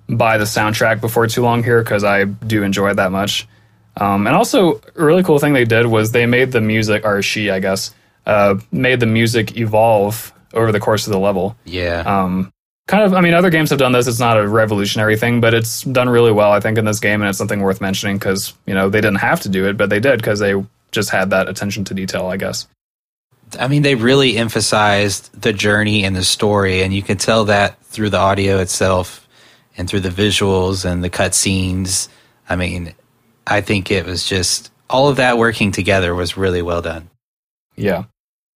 [SPEAKER 1] buy the soundtrack before too long here because I do enjoy it that much. Um, and also, a really cool thing they did was they made the music, or she, I guess, uh, made the music evolve over the course of the level.
[SPEAKER 2] Yeah.
[SPEAKER 1] Um, kind of, I mean, other games have done this. It's not a revolutionary thing, but it's done really well, I think, in this game, and it's something worth mentioning because you know they didn't have to do it, but they did because they just had that attention to detail, I guess.
[SPEAKER 2] I mean, they really emphasized the journey and the story, and you can tell that through the audio itself and through the visuals and the cutscenes. I mean, I think it was just all of that working together was really well done.
[SPEAKER 1] Yeah.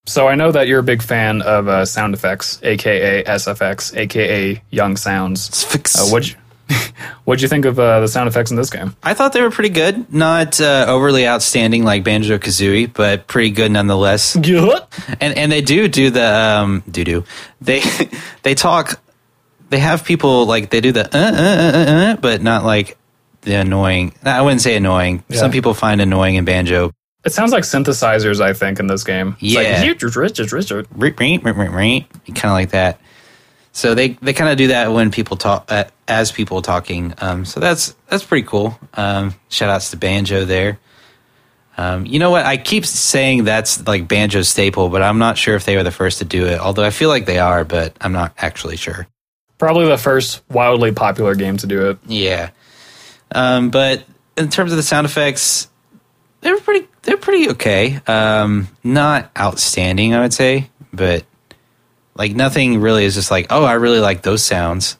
[SPEAKER 1] So I know that you're a big fan of uh, sound effects, aka SFX, aka Young Sounds. Uh, what'd you What'd you think of uh, the sound effects in this game?
[SPEAKER 2] I thought they were pretty good. Not uh, overly outstanding like Banjo Kazooie, but pretty good nonetheless.
[SPEAKER 1] Yeah.
[SPEAKER 2] And and they do do the um do do they they talk. They have people like they do the uh, uh, uh, uh, uh, but not like the annoying. I wouldn't say annoying.
[SPEAKER 1] Yeah.
[SPEAKER 2] Some people find annoying in Banjo.
[SPEAKER 1] It sounds like synthesizers, I think, in this game. It's
[SPEAKER 2] Yeah.
[SPEAKER 1] like, Richard, Richard, Richard.
[SPEAKER 2] kind of like that. So they they kind of do that when people talk uh, as people talking. Um, so that's that's pretty cool. Um, shout outs to Banjo there. Um, you know what? I keep saying that's like Banjo's staple, but I'm not sure if they were the first to do it. Although I feel like they are, but I'm not actually sure.
[SPEAKER 1] Probably the first wildly popular game to do it.
[SPEAKER 2] Yeah. Um, but in terms of the sound effects, they're pretty they're pretty okay. Um, not outstanding, I would say, but like nothing really is just like, oh, I really like those sounds.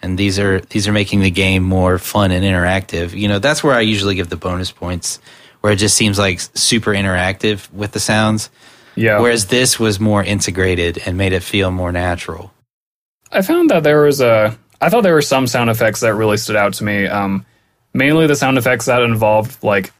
[SPEAKER 2] And these are these are making the game more fun and interactive. You know, that's where I usually give the bonus points, where it just seems like super interactive with the sounds.
[SPEAKER 1] Yeah.
[SPEAKER 2] Whereas this was more integrated and made it feel more natural.
[SPEAKER 1] I found that there was a. I thought there were some sound effects that really stood out to me. Um, mainly the sound effects that involved like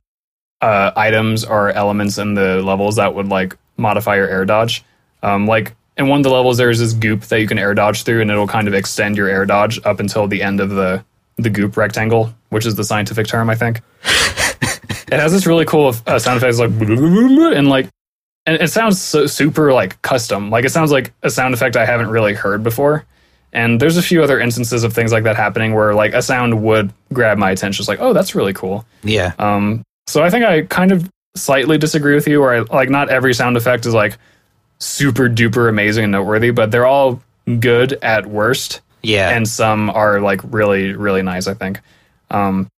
[SPEAKER 1] uh, items or elements in the levels that would like modify your air dodge. Um, like in one of the levels, there's this goop that you can air dodge through, and it'll kind of extend your air dodge up until the end of the the goop rectangle, which is the scientific term, I think. it has this really cool uh, sound effects like and like and it sounds so super like custom. Like it sounds like a sound effect I haven't really heard before. And there's a few other instances of things like that happening where like a sound would grab my attention. It's like, oh, that's really cool.
[SPEAKER 2] Yeah.
[SPEAKER 1] Um, so I think I kind of slightly disagree with you, where I like not every sound effect is like super duper amazing and noteworthy, but they're all good at worst,
[SPEAKER 2] Yeah.
[SPEAKER 1] and some are like really really nice. I think. Um,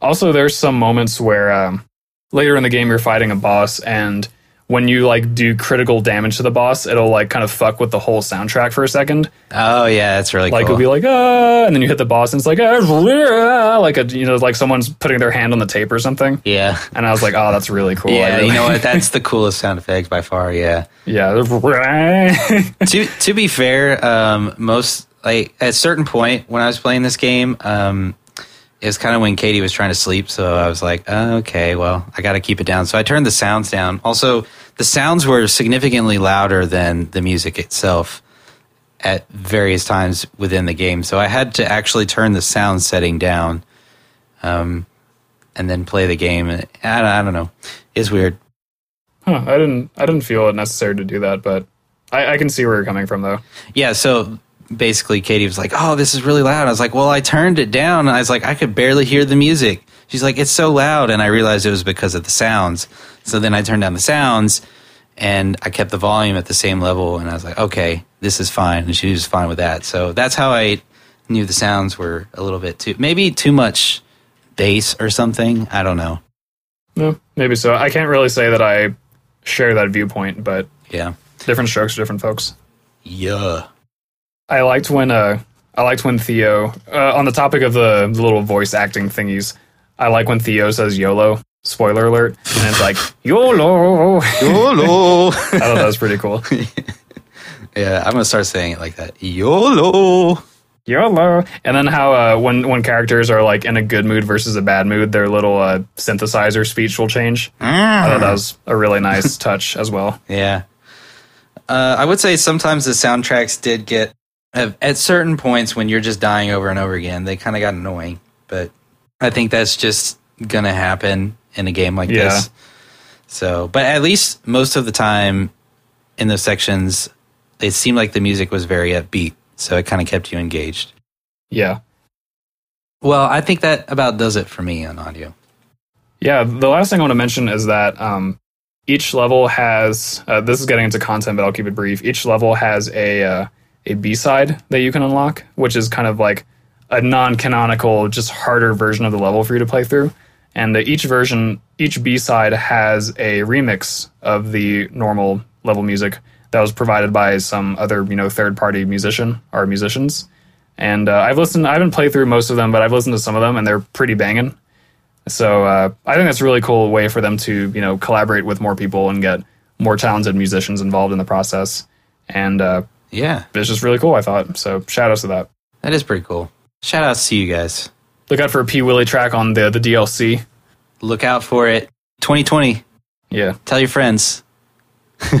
[SPEAKER 1] also, there's some moments where um, later in the game you're fighting a boss, and when you like do critical damage to the boss, it'll like kind of fuck with the whole soundtrack for a second.
[SPEAKER 2] Oh yeah, that's really cool.
[SPEAKER 1] Like
[SPEAKER 2] cool.
[SPEAKER 1] it'll be like ah, and then you hit the boss, and it's like ah, like a you know like someone's putting their hand on the tape or something.
[SPEAKER 2] yeah.
[SPEAKER 1] And I was like, oh, that's really cool.
[SPEAKER 2] Yeah,
[SPEAKER 1] really-
[SPEAKER 2] you know what? That's the coolest sound effect by far. Yeah.
[SPEAKER 1] yeah.
[SPEAKER 2] to to be fair, um, most like at a certain point when I was playing this game, um, it was kind of when Katie was trying to sleep. So I was like, oh, okay, well, I got to keep it down. So I turned the sounds down. Also, the sounds were significantly louder than the music itself at various times within the game. So I had to actually turn the sound setting down, um, and then play the game. I, I don't know, it's weird.
[SPEAKER 1] Huh, I didn't I didn't feel it necessary to do that, but I, I can see where you're coming from though.
[SPEAKER 2] Yeah, so basically Katie was like, "Oh, this is really loud." I was like, "Well, I turned it down." I was like, "I could barely hear the music." She's like, "It's so loud." And I realized it was because of the sounds. So then I turned down the sounds and I kept the volume at the same level and I was like, "Okay, this is fine." And she was fine with that. So that's how I knew the sounds were a little bit too maybe too much bass or something. I don't know.
[SPEAKER 1] No, maybe so. I can't really say that I share that viewpoint, but
[SPEAKER 2] Yeah.
[SPEAKER 1] different strokes for different folks.
[SPEAKER 2] Yeah.
[SPEAKER 1] I liked when uh I liked when Theo uh, on the topic of the, the little voice acting thingies. I like when Theo says YOLO. Spoiler alert, and it's like YOLO.
[SPEAKER 2] YOLO.
[SPEAKER 1] I thought that was pretty cool.
[SPEAKER 2] yeah, I'm going to start saying it like that. YOLO.
[SPEAKER 1] YOLO. And then how uh, when when characters are like in a good mood versus a bad mood, their little uh, synthesizer speech will change. I thought that was a really nice touch as well.
[SPEAKER 2] Yeah. Uh, I would say sometimes the soundtracks did get, at certain points when you're just dying over and over again, they kind of got annoying. But I think that's just going to happen in a game like
[SPEAKER 1] Yeah.
[SPEAKER 2] this. So, but at least most of the time in those sections, it seemed like the music was very upbeat. So it kind of kept you engaged.
[SPEAKER 1] Yeah.
[SPEAKER 2] Well, I think that about does it for me on audio.
[SPEAKER 1] Yeah, the last thing I want to mention is that um, each level has. Uh, this is getting into content, but I'll keep it brief. Each level has a uh, a B side that you can unlock, which is kind of like a non-canonical, just harder version of the level for you to play through. And each version, each B side has a remix of the normal level music that was provided by some other, you know, third-party musician or musicians. And uh, I've listened. I haven't played through most of them, but I've listened to some of them, and they're pretty banging. So uh, I think that's a really cool way for them to you know collaborate with more people and get more talented musicians involved in the process. And uh,
[SPEAKER 2] Yeah,
[SPEAKER 1] it's just really cool. I thought so. Shout outs to that.
[SPEAKER 2] that is pretty cool. Shout outs to you guys.
[SPEAKER 1] Look out for a P Willie track on the the DLC.
[SPEAKER 2] Look out for it. 2020.
[SPEAKER 1] Yeah,
[SPEAKER 2] tell your friends.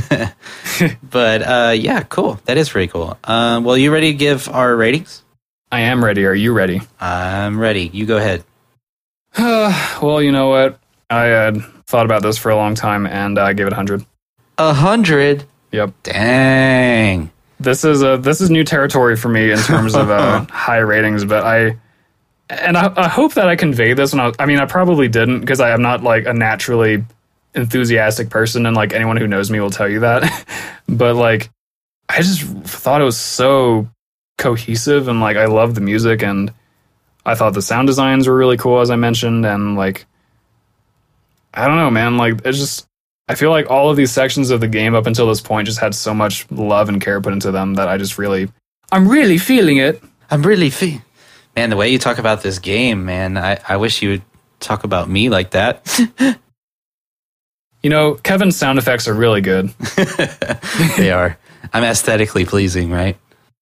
[SPEAKER 2] but uh, yeah, cool. That is pretty cool. Um, well, you ready to give our ratings?
[SPEAKER 1] I am ready. Are you ready?
[SPEAKER 2] I'm ready. You go ahead.
[SPEAKER 1] well, you know what? I had thought about this for a long time, and I gave it hundred.
[SPEAKER 2] A hundred.
[SPEAKER 1] Yep.
[SPEAKER 2] Dang.
[SPEAKER 1] This is a this is new territory for me in terms of uh, high ratings, but I and I, I hope that I conveyed this when I was, I mean I probably didn't because I am not like a naturally enthusiastic person and like anyone who knows me will tell you that. but like I just thought it was so cohesive and like I love the music and I thought the sound designs were really cool as I mentioned and like I don't know man like it's just I feel like all of these sections of the game up until this point just had so much love and care put into them that I just really I'm really feeling it.
[SPEAKER 2] I'm really fe- man. The way you talk about this game, man. I, I wish you would talk about me like that.
[SPEAKER 1] You know, Kevin's sound effects are really good.
[SPEAKER 2] they are. I'm aesthetically pleasing, right?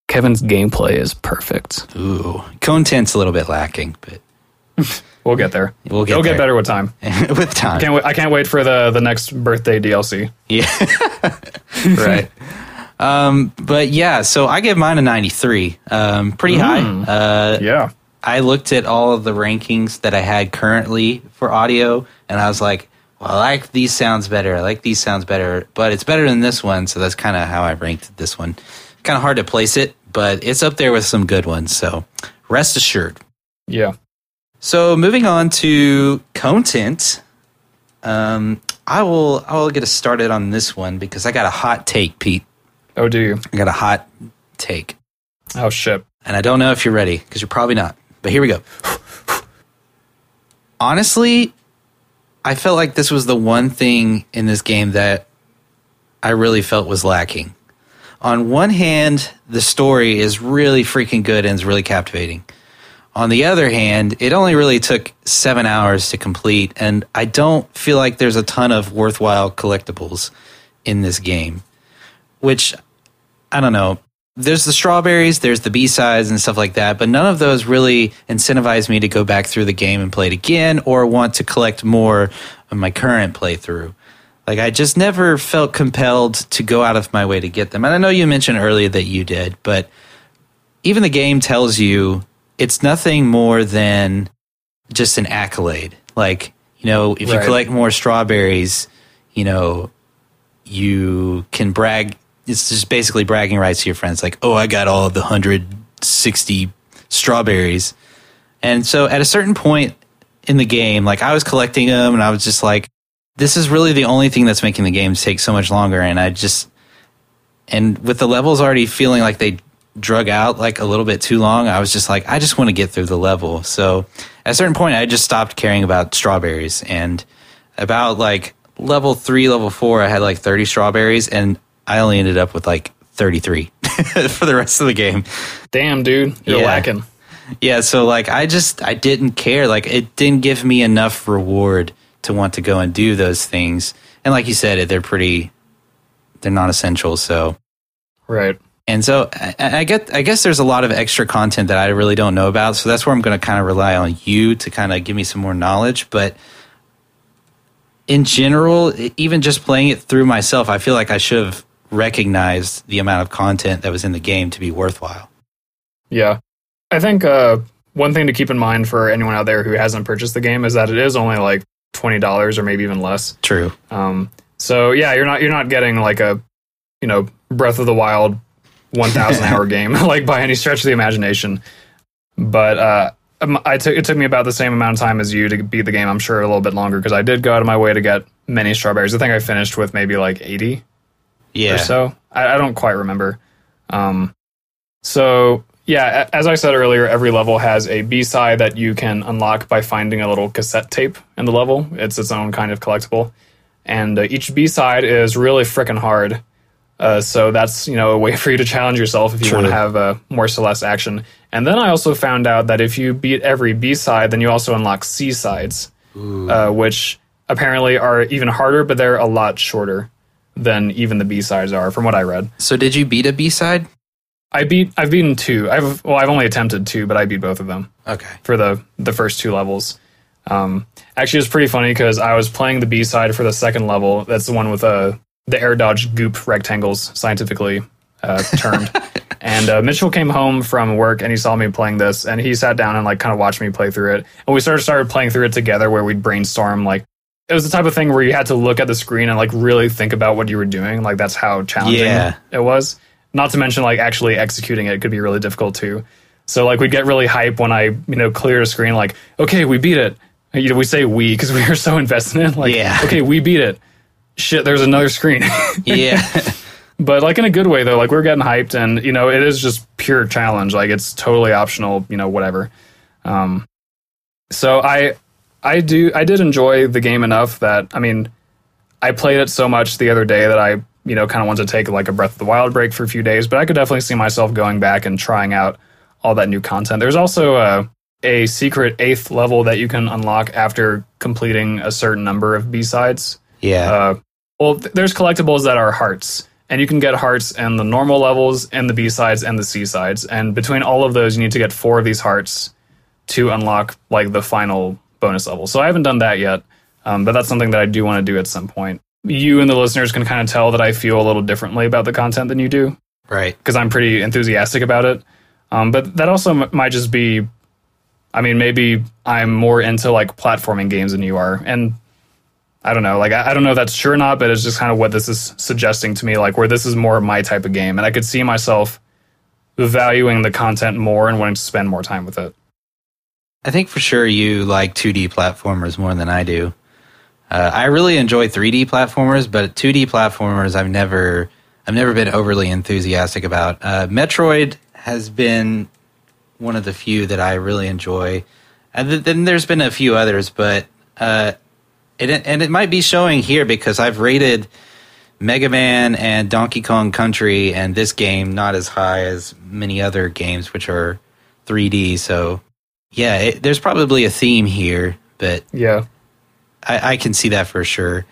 [SPEAKER 1] Kevin's gameplay is perfect.
[SPEAKER 2] Ooh, content's a little bit lacking, but
[SPEAKER 1] We'll get there.
[SPEAKER 2] we'll get
[SPEAKER 1] It'll
[SPEAKER 2] there.
[SPEAKER 1] get better with time.
[SPEAKER 2] with time.
[SPEAKER 1] I Can't wait, I can't wait for the the next birthday DLC.
[SPEAKER 2] Yeah. right. Um, but yeah, so I give mine a 93. Um, pretty high. Uh,
[SPEAKER 1] Yeah.
[SPEAKER 2] I looked at all of the rankings that I had currently for audio, and I was like, well, I like these sounds better. I like these sounds better, but it's better than this one. So that's kind of how I ranked this one. Kind of hard to place it, but it's up there with some good ones. So rest assured.
[SPEAKER 1] Yeah.
[SPEAKER 2] So moving on to content, um, I will I will get us started on this one because I got a hot take, Pete.
[SPEAKER 1] Oh, do you?
[SPEAKER 2] I got a hot take,
[SPEAKER 1] Oh shit.
[SPEAKER 2] and I don't know if you're ready because you're probably not. But here we go. Honestly, I felt like this was the one thing in this game that I really felt was lacking. On one hand, the story is really freaking good and is really captivating. On the other hand, it only really took seven hours to complete, and I don't feel like there's a ton of worthwhile collectibles in this game. Which, I don't know. There's the strawberries, there's the B sides and stuff like that, but none of those really incentivize me to go back through the game and play it again or want to collect more of my current playthrough. Like, I just never felt compelled to go out of my way to get them. And I know you mentioned earlier that you did, but even the game tells you it's nothing more than just an accolade. Like, you know, if
[SPEAKER 1] Right.
[SPEAKER 2] you collect more strawberries, you know, you can brag. It's just basically bragging rights to your friends. Like, oh, I got all of the 160 strawberries. And so at a certain point in the game, like I was collecting them and I was just like, this is really the only thing that's making the games take so much longer. And I just, and with the levels already feeling like they drug out like a little bit too long, I was just like, I just want to get through the level. So at a certain point, I just stopped caring about strawberries. And about like level three, level four, I had like 30 strawberries, and I only ended up with like 33 for the rest of the game.
[SPEAKER 1] Damn, dude, you're
[SPEAKER 2] Yeah.
[SPEAKER 1] lacking.
[SPEAKER 2] Yeah, so like I just I didn't care. Like it didn't give me enough reward to want to go and do those things. And like you said, they're pretty they're not essential, so
[SPEAKER 1] Right.
[SPEAKER 2] And so I, I get I guess there's a lot of extra content that I really don't know about. So that's where I'm going to kind of rely on you to kind of give me some more knowledge, but in general, even just playing it through myself, I feel like I should have recognized the amount of content that was in the game to be worthwhile.
[SPEAKER 1] Yeah. I think uh, one thing to keep in mind for anyone out there who hasn't purchased the game is that it is only like twenty dollars or maybe even less.
[SPEAKER 2] True.
[SPEAKER 1] Um, so yeah, you're not you're not getting like a you know Breath of the Wild one thousand hour game like by any stretch of the imagination. But uh, I took it took me about the same amount of time as you to beat the game. I'm sure a little bit longer because I did go out of my way to get many strawberries. I think I finished with maybe like eighty
[SPEAKER 2] Yeah.
[SPEAKER 1] or so. I, I don't quite remember. Um, so yeah, as I said earlier, every level has a B side that you can unlock by finding a little cassette tape in the level. It's its own kind of collectible, and uh, each B side is really freaking hard. Uh, so that's you know a way for you to challenge yourself if you
[SPEAKER 2] True.
[SPEAKER 1] want to have uh, more Celeste action. And then I also found out that if you beat every B side, then you also unlock C sides, uh, which apparently are even harder, but they're a lot shorter than even the B sides are, from what I read.
[SPEAKER 2] So did you beat a B side?
[SPEAKER 1] I beat I've beaten two. I've well I've only attempted two, but I beat both of them
[SPEAKER 2] Okay.
[SPEAKER 1] for the the first two levels. Um, actually, it's pretty funny because I was playing the B side for the second level. That's the one with uh, the air dodge goop rectangles, scientifically uh, termed. and uh, Mitchell came home from work and he saw me playing this, and he sat down and like kind of watched me play through it. And we sort of started playing through it together, where we'd brainstorm like. It was the type of thing where you had to look at the screen and like really think about what you were doing. Like that's how challenging
[SPEAKER 2] Yeah.
[SPEAKER 1] it was. Not to mention like actually executing it could be really difficult too. So like we'd get really hype when I you know clear a screen like okay we beat it. You know we say we because we were so invested in it. Like
[SPEAKER 2] Yeah.
[SPEAKER 1] okay we beat it. Shit, there's another screen.
[SPEAKER 2] Yeah.
[SPEAKER 1] but like in a good way though. Like we're getting hyped and you know it is just pure challenge. Like it's totally optional. You know whatever. Um, so I I do I did enjoy the game enough that I mean I played it so much the other day that I you know kind of wanted to take like a Breath of the Wild break for a few days, but I could definitely see myself going back and trying out all that new content. There's also a a secret eighth level that you can unlock after completing a certain number of B sides.
[SPEAKER 2] Yeah.
[SPEAKER 1] Uh, well, th- there's collectibles that are hearts, and you can get hearts in the normal levels, and the B sides, and the C sides. And between all of those, you need to get four of these hearts to unlock like the final bonus level. So I haven't done that yet, um, but that's something that I do want to do at some point. You and the listeners can kind of tell that I feel a little differently about the content than you do
[SPEAKER 2] right.
[SPEAKER 1] because I'm pretty enthusiastic about it. Um, but that also m- might just be, I mean, maybe I'm more into like platforming games than you are, and I don't know, like I, I don't know if that's true or not, but it's just kind of what this is suggesting to me, like where this is more my type of game, and I could see myself valuing the content more and wanting to spend more time with it.
[SPEAKER 2] I think for sure you like 2D platformers more than I do. Uh, I really enjoy 3D platformers, but 2D platformers I've never I've never been overly enthusiastic about. Uh, Metroid has been one of the few that I really enjoy, and th- then there's been a few others, but uh, it and it might be showing here because I've rated Mega Man and Donkey Kong Country, and this game not as high as many other games which are 3D. So, yeah, it, there's probably a theme here, but
[SPEAKER 1] Yeah.
[SPEAKER 2] I, I can see that for sure.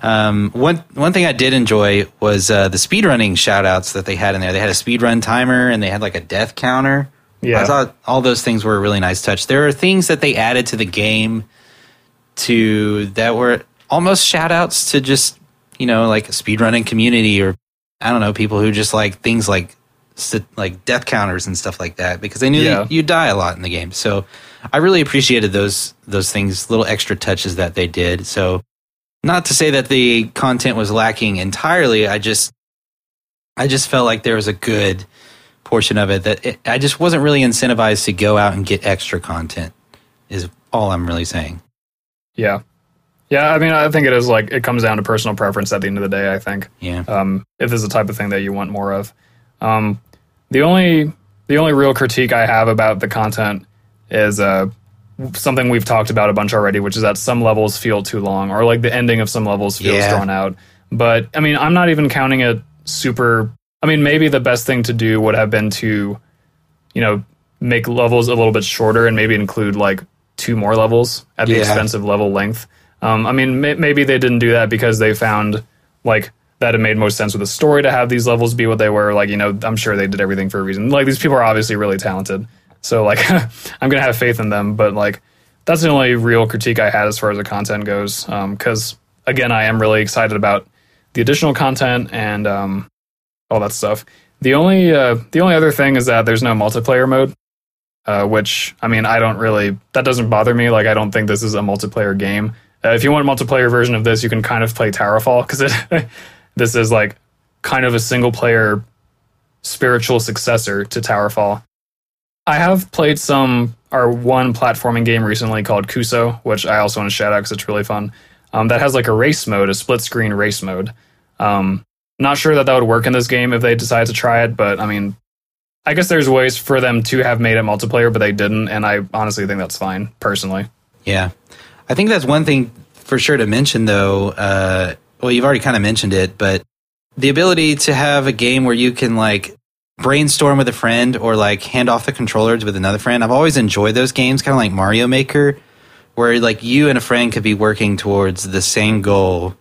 [SPEAKER 2] Um, one one thing I did enjoy was uh, the speedrunning shout outs that they had in there. They had a speedrun timer and they had like a death counter.
[SPEAKER 1] Yeah.
[SPEAKER 2] I thought all those things were a really nice touch. There are things that they added to the game to that were almost shout outs to just, you know, like a speedrunning community or I don't know, people who just like things like like death counters and stuff like that because they knew
[SPEAKER 1] Yeah.
[SPEAKER 2] you die a lot in the game. So I really appreciated those those things, little extra touches that they did. So not to say that the content was lacking entirely. I just I just felt like there was a good portion of it that it, I just wasn't really incentivized to go out and get extra content. Is all I'm really saying.
[SPEAKER 1] Yeah. Yeah, I mean, I think it is like it comes down to personal preference at the end of the day. I think
[SPEAKER 2] Yeah.
[SPEAKER 1] um, if is the type of thing that you want more of. Um, the only the only real critique I have about the content is uh, something we've talked about a bunch already, which is that some levels feel too long, or like the ending of some levels feels
[SPEAKER 2] Yeah.
[SPEAKER 1] drawn out. But I mean, I'm not even counting it super. I mean, maybe the best thing to do would have been to, you know, make levels a little bit shorter and maybe include like two more levels at the
[SPEAKER 2] Yeah.
[SPEAKER 1] expense of level length. Um, I mean, may- maybe they didn't do that because they found like that it made most sense with the story to have these levels be what they were. Like, you know, I'm sure they did everything for a reason. Like, these people are obviously really talented. So, like, I'm going to have faith in them. But, like, that's the only real critique I had as far as the content goes. Because, again, I am really excited about the additional content and um, all that stuff. The only uh, the only other thing is that there's no multiplayer mode, uh, which I mean I don't really that doesn't bother me. Like I don't think this is a multiplayer game. Uh, if you want a multiplayer version of this, you can kind of play Towerfall because this is like kind of a single player spiritual successor to Towerfall. I have played some or one platforming game recently called Kuso, which I also want to shout out because it's really fun. Um, that has like a race mode, a split screen race mode. Um, not sure that that would work in this game if they decide to try it, but I mean, I guess there's ways for them to have made it multiplayer, but they didn't, and I honestly think that's fine, personally.
[SPEAKER 2] Yeah. I think that's one thing for sure to mention, though. Uh, well, you've already kind of mentioned it, but the ability to have a game where you can like brainstorm with a friend or like hand off the controllers with another friend. I've always enjoyed those games, kind of like Mario Maker, where like you and a friend could be working towards the same goal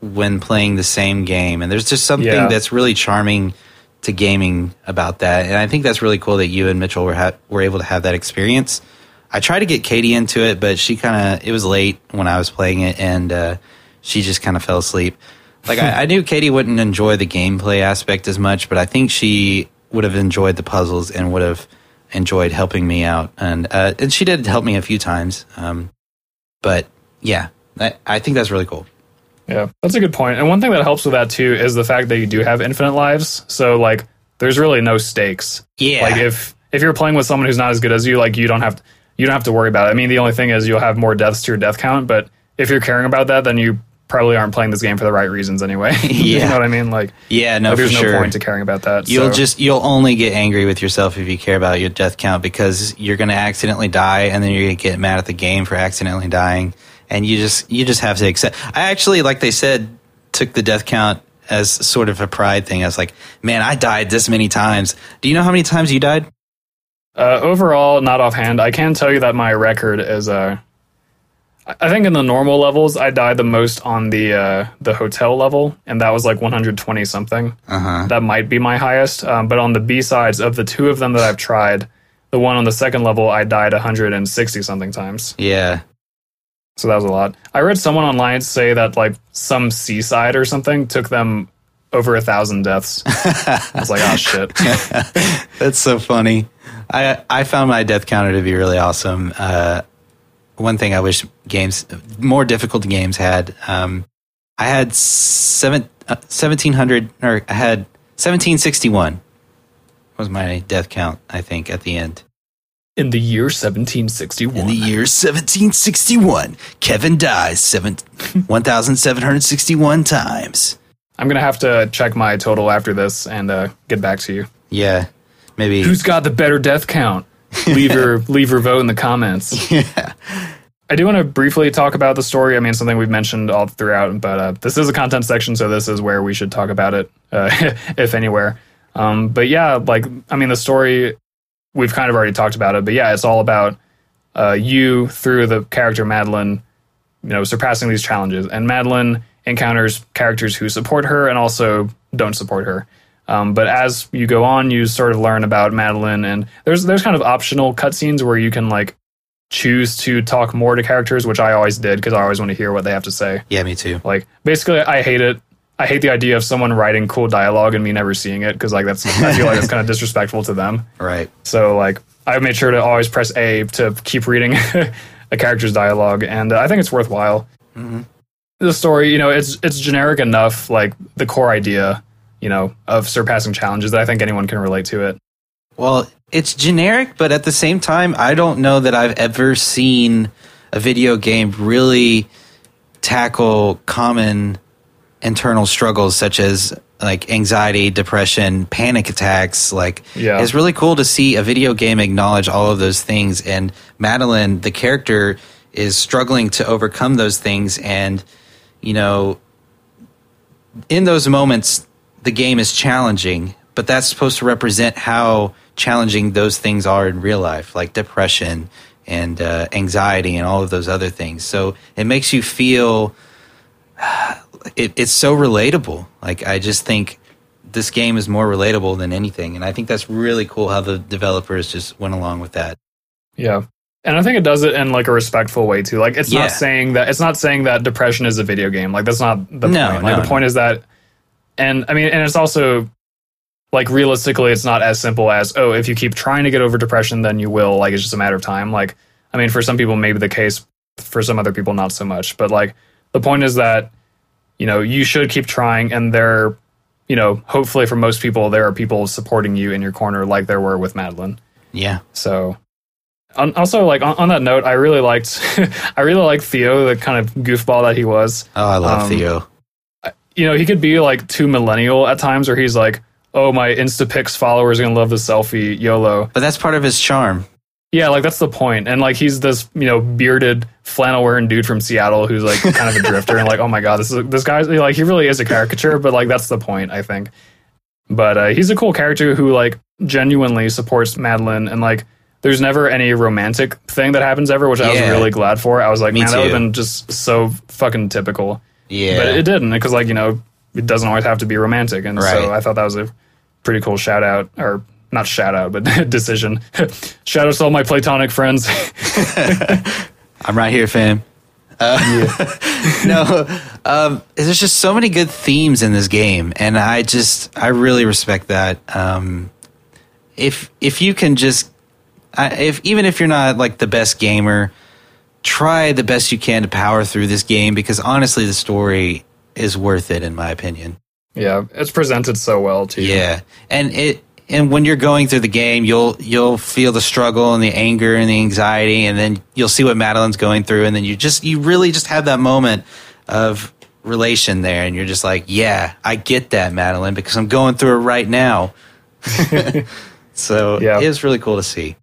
[SPEAKER 2] when playing the same game. And there's just something
[SPEAKER 1] Yeah.
[SPEAKER 2] that's really charming to gaming about that. And I think that's really cool that you and Mitchell were ha- were able to have that experience. I tried to get Katie into it, but she kind of it was late when I was playing it, and uh, she just kind of fell asleep. Like I, I knew Katie wouldn't enjoy the gameplay aspect as much, but I think she would have enjoyed the puzzles and would have enjoyed helping me out. And uh, and she did help me a few times. Um, but yeah, I, I think that's really cool.
[SPEAKER 1] Yeah, that's a good point. And one thing that helps with that too is the fact that you do have infinite lives. So like, there's really no stakes.
[SPEAKER 2] Yeah,
[SPEAKER 1] Like if if you're playing with someone who's not as good as you, like you don't have to, you don't have to worry about it. I mean, the only thing is you'll have more deaths to your death count, but if you're caring about that, then you probably aren't playing this game for the right reasons anyway.
[SPEAKER 2] yeah.
[SPEAKER 1] you know what I mean? Like,
[SPEAKER 2] yeah, no,
[SPEAKER 1] like, there's
[SPEAKER 2] for
[SPEAKER 1] no
[SPEAKER 2] sure.
[SPEAKER 1] point to caring about that.
[SPEAKER 2] You'll
[SPEAKER 1] so-
[SPEAKER 2] just you'll only get angry with yourself if you care about your death count because you're going to accidentally die and then you're going to get mad at the game for accidentally dying and you just you just have to accept. I actually like they said took the death count as sort of a pride thing. I was like, man, I died this many times. Do you know how many times you died?
[SPEAKER 1] Uh, overall, not offhand, I can tell you that my record is. Uh, I think in the normal levels, I died the most on the uh, the hotel level, and that was like 120 something.
[SPEAKER 2] Uh huh.
[SPEAKER 1] That might be my highest. Um, but on the B sides of the two of them that I've tried, the one on the second level, I died 160 something times.
[SPEAKER 2] Yeah.
[SPEAKER 1] So that was a lot. I read someone online say that like some C side or something took them over a thousand deaths. I was like, oh shit.
[SPEAKER 2] That's so funny. I I found my death counter to be really awesome. Uh, one thing I wish games, more difficult games had. Um, I had seven, uh, 1700 or I had 1761 was my death count, I think, at the end.
[SPEAKER 1] In the year 1761.
[SPEAKER 2] In the year 1761, Kevin dies seven, 1,761 times.
[SPEAKER 1] I'm gonna have to check my total after this and uh, get back to you.
[SPEAKER 2] Yeah, maybe.
[SPEAKER 1] Who's got the better death count? Leave your leave your vote in the comments.
[SPEAKER 2] yeah.
[SPEAKER 1] I do want to briefly talk about the story. I mean, something we've mentioned all throughout, but uh, this is a content section, so this is where we should talk about it, uh, if anywhere. Um, but yeah, like I mean, the story we've kind of already talked about it, but yeah, it's all about uh, you through the character Madeline, you know, surpassing these challenges, and Madeline encounters characters who support her and also don't support her. Um, but as you go on, you sort of learn about Madeline, and there's there's kind of optional cutscenes where you can like choose to talk more to characters, which I always did because I always want to hear what they have to say.
[SPEAKER 2] Yeah, me too.
[SPEAKER 1] Like basically, I hate it. I hate the idea of someone writing cool dialogue and me never seeing it because like that's I feel like it's kind of disrespectful to them.
[SPEAKER 2] Right.
[SPEAKER 1] So like I made sure to always press A to keep reading a character's dialogue, and uh, I think it's worthwhile.
[SPEAKER 2] Mhm.
[SPEAKER 1] The story, you know, it's it's generic enough, like the core idea, you know, of surpassing challenges that I think anyone can relate to it.
[SPEAKER 2] Well, it's generic, but at the same time, I don't know that I've ever seen a video game really tackle common internal struggles such as like anxiety, depression, panic attacks. Like,
[SPEAKER 1] Yeah.
[SPEAKER 2] it's really cool to see a video game acknowledge all of those things. And Madeline, the character, is struggling to overcome those things. And, you know, in those moments, the game is challenging, but that's supposed to represent how challenging those things are in real life, like depression and uh, anxiety and all of those other things. So it makes you feel it, it's so relatable. Like I just think this game is more relatable than anything, and I think that's really cool how the developers just went along with that.
[SPEAKER 1] Yeah. And I think it does it in like a respectful way too. Like it's
[SPEAKER 2] Yeah.
[SPEAKER 1] not saying that it's not saying that depression is a video game. Like that's not the
[SPEAKER 2] No,
[SPEAKER 1] point. Like
[SPEAKER 2] no,
[SPEAKER 1] the point is that and I mean and it's also like realistically it's not as simple as oh if you keep trying to get over depression then you will like it's just a matter of time. Like I mean for some people maybe the case for some other people not so much. But like the point is that you know you should keep trying and there you know hopefully for most people there are people supporting you in your corner like there were with Madeline.
[SPEAKER 2] Yeah,
[SPEAKER 1] So, on, also like on, on that note, I really liked, I really liked Theo, the kind of goofball that he was.
[SPEAKER 2] oh, I love
[SPEAKER 1] Um,
[SPEAKER 2] Theo.
[SPEAKER 1] You know, he could be like too millennial at times, where he's like, "Oh, my Instapics followers are gonna love the selfie, YOLO."
[SPEAKER 2] But that's part of his charm.
[SPEAKER 1] Yeah, like that's the point. And like he's this, you know, bearded flannel wearing dude from Seattle who's like kind of a drifter, and like, oh my god, this is this guy's like he really is a caricature, but like that's the point, I think. But uh, he's a cool character who like genuinely supports Madeline, and like there's never any romantic thing that happens ever, which I was really glad for. I was like,
[SPEAKER 2] Me
[SPEAKER 1] man, that would have been just so fucking typical.
[SPEAKER 2] Yeah,
[SPEAKER 1] But it didn't because like you know it doesn't always have to be romantic, and
[SPEAKER 2] Right.
[SPEAKER 1] so I thought that was a pretty cool shout out or not shout out, but decision. shout out to all my platonic friends.
[SPEAKER 2] I'm right here, fam. Uh, no, um, there's just so many good themes in this game, and I just I really respect that. Um, if if you can just, I, if even if you're not like the best gamer, try the best you can to power through this game because honestly, the story is worth it in my opinion.
[SPEAKER 1] yeah, it's presented so well too.
[SPEAKER 2] Yeah, and it and when you're going through the game, you'll you'll feel the struggle and the anger and the anxiety, and then you'll see what Madeline's going through, and then you just you really just have that moment of relation there, and you're just like, yeah, I get that, Madeline, because I'm going through it right now. so
[SPEAKER 1] Yeah.
[SPEAKER 2] it was really cool to see.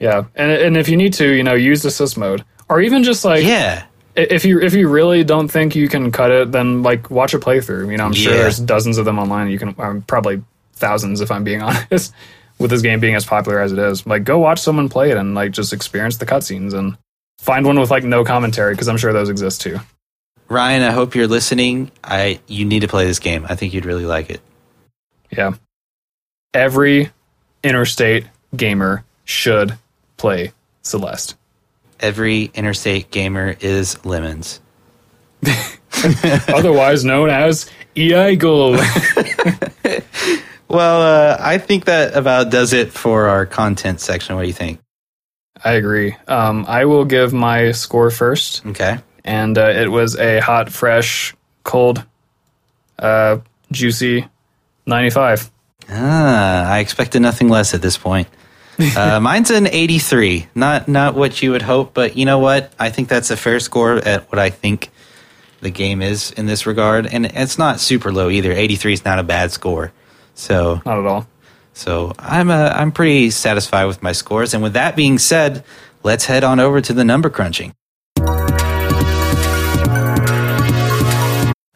[SPEAKER 1] yeah, and and if you need to, you know, use assist mode, or even just like
[SPEAKER 2] Yeah,
[SPEAKER 1] if you if you really don't think you can cut it, then like watch a playthrough. You know, I'm sure
[SPEAKER 2] Yeah.
[SPEAKER 1] there's dozens of them online. You can um, probably thousands if I'm being honest. With this game being as popular as it is, like go watch someone play it and like just experience the cutscenes and find one with like no commentary because I'm sure those exist too.
[SPEAKER 2] Ryan, I hope you're listening. I you need to play this game. I think you'd really like it.
[SPEAKER 1] Yeah, every interstate gamer should play Celeste.
[SPEAKER 2] Every interstate gamer is lemons.
[SPEAKER 1] otherwise known as E-Eagle.
[SPEAKER 2] Well, uh, I think that about does it for our content section. What do you think?
[SPEAKER 1] I agree. Um, I will give my score first,
[SPEAKER 2] Okay.
[SPEAKER 1] and uh, it was a hot, fresh, cold, uh, juicy 95.
[SPEAKER 2] Ah, I expected nothing less at this point. Uh, mine's an 83. Not not what you would hope, but you know what? I think that's a fair score at what I think the game is in this regard, and it's not super low either. 83 is not a bad score. So
[SPEAKER 1] not at all.
[SPEAKER 2] So I'm uh, I'm pretty satisfied with my scores. And with that being said, let's head on over to the number crunching.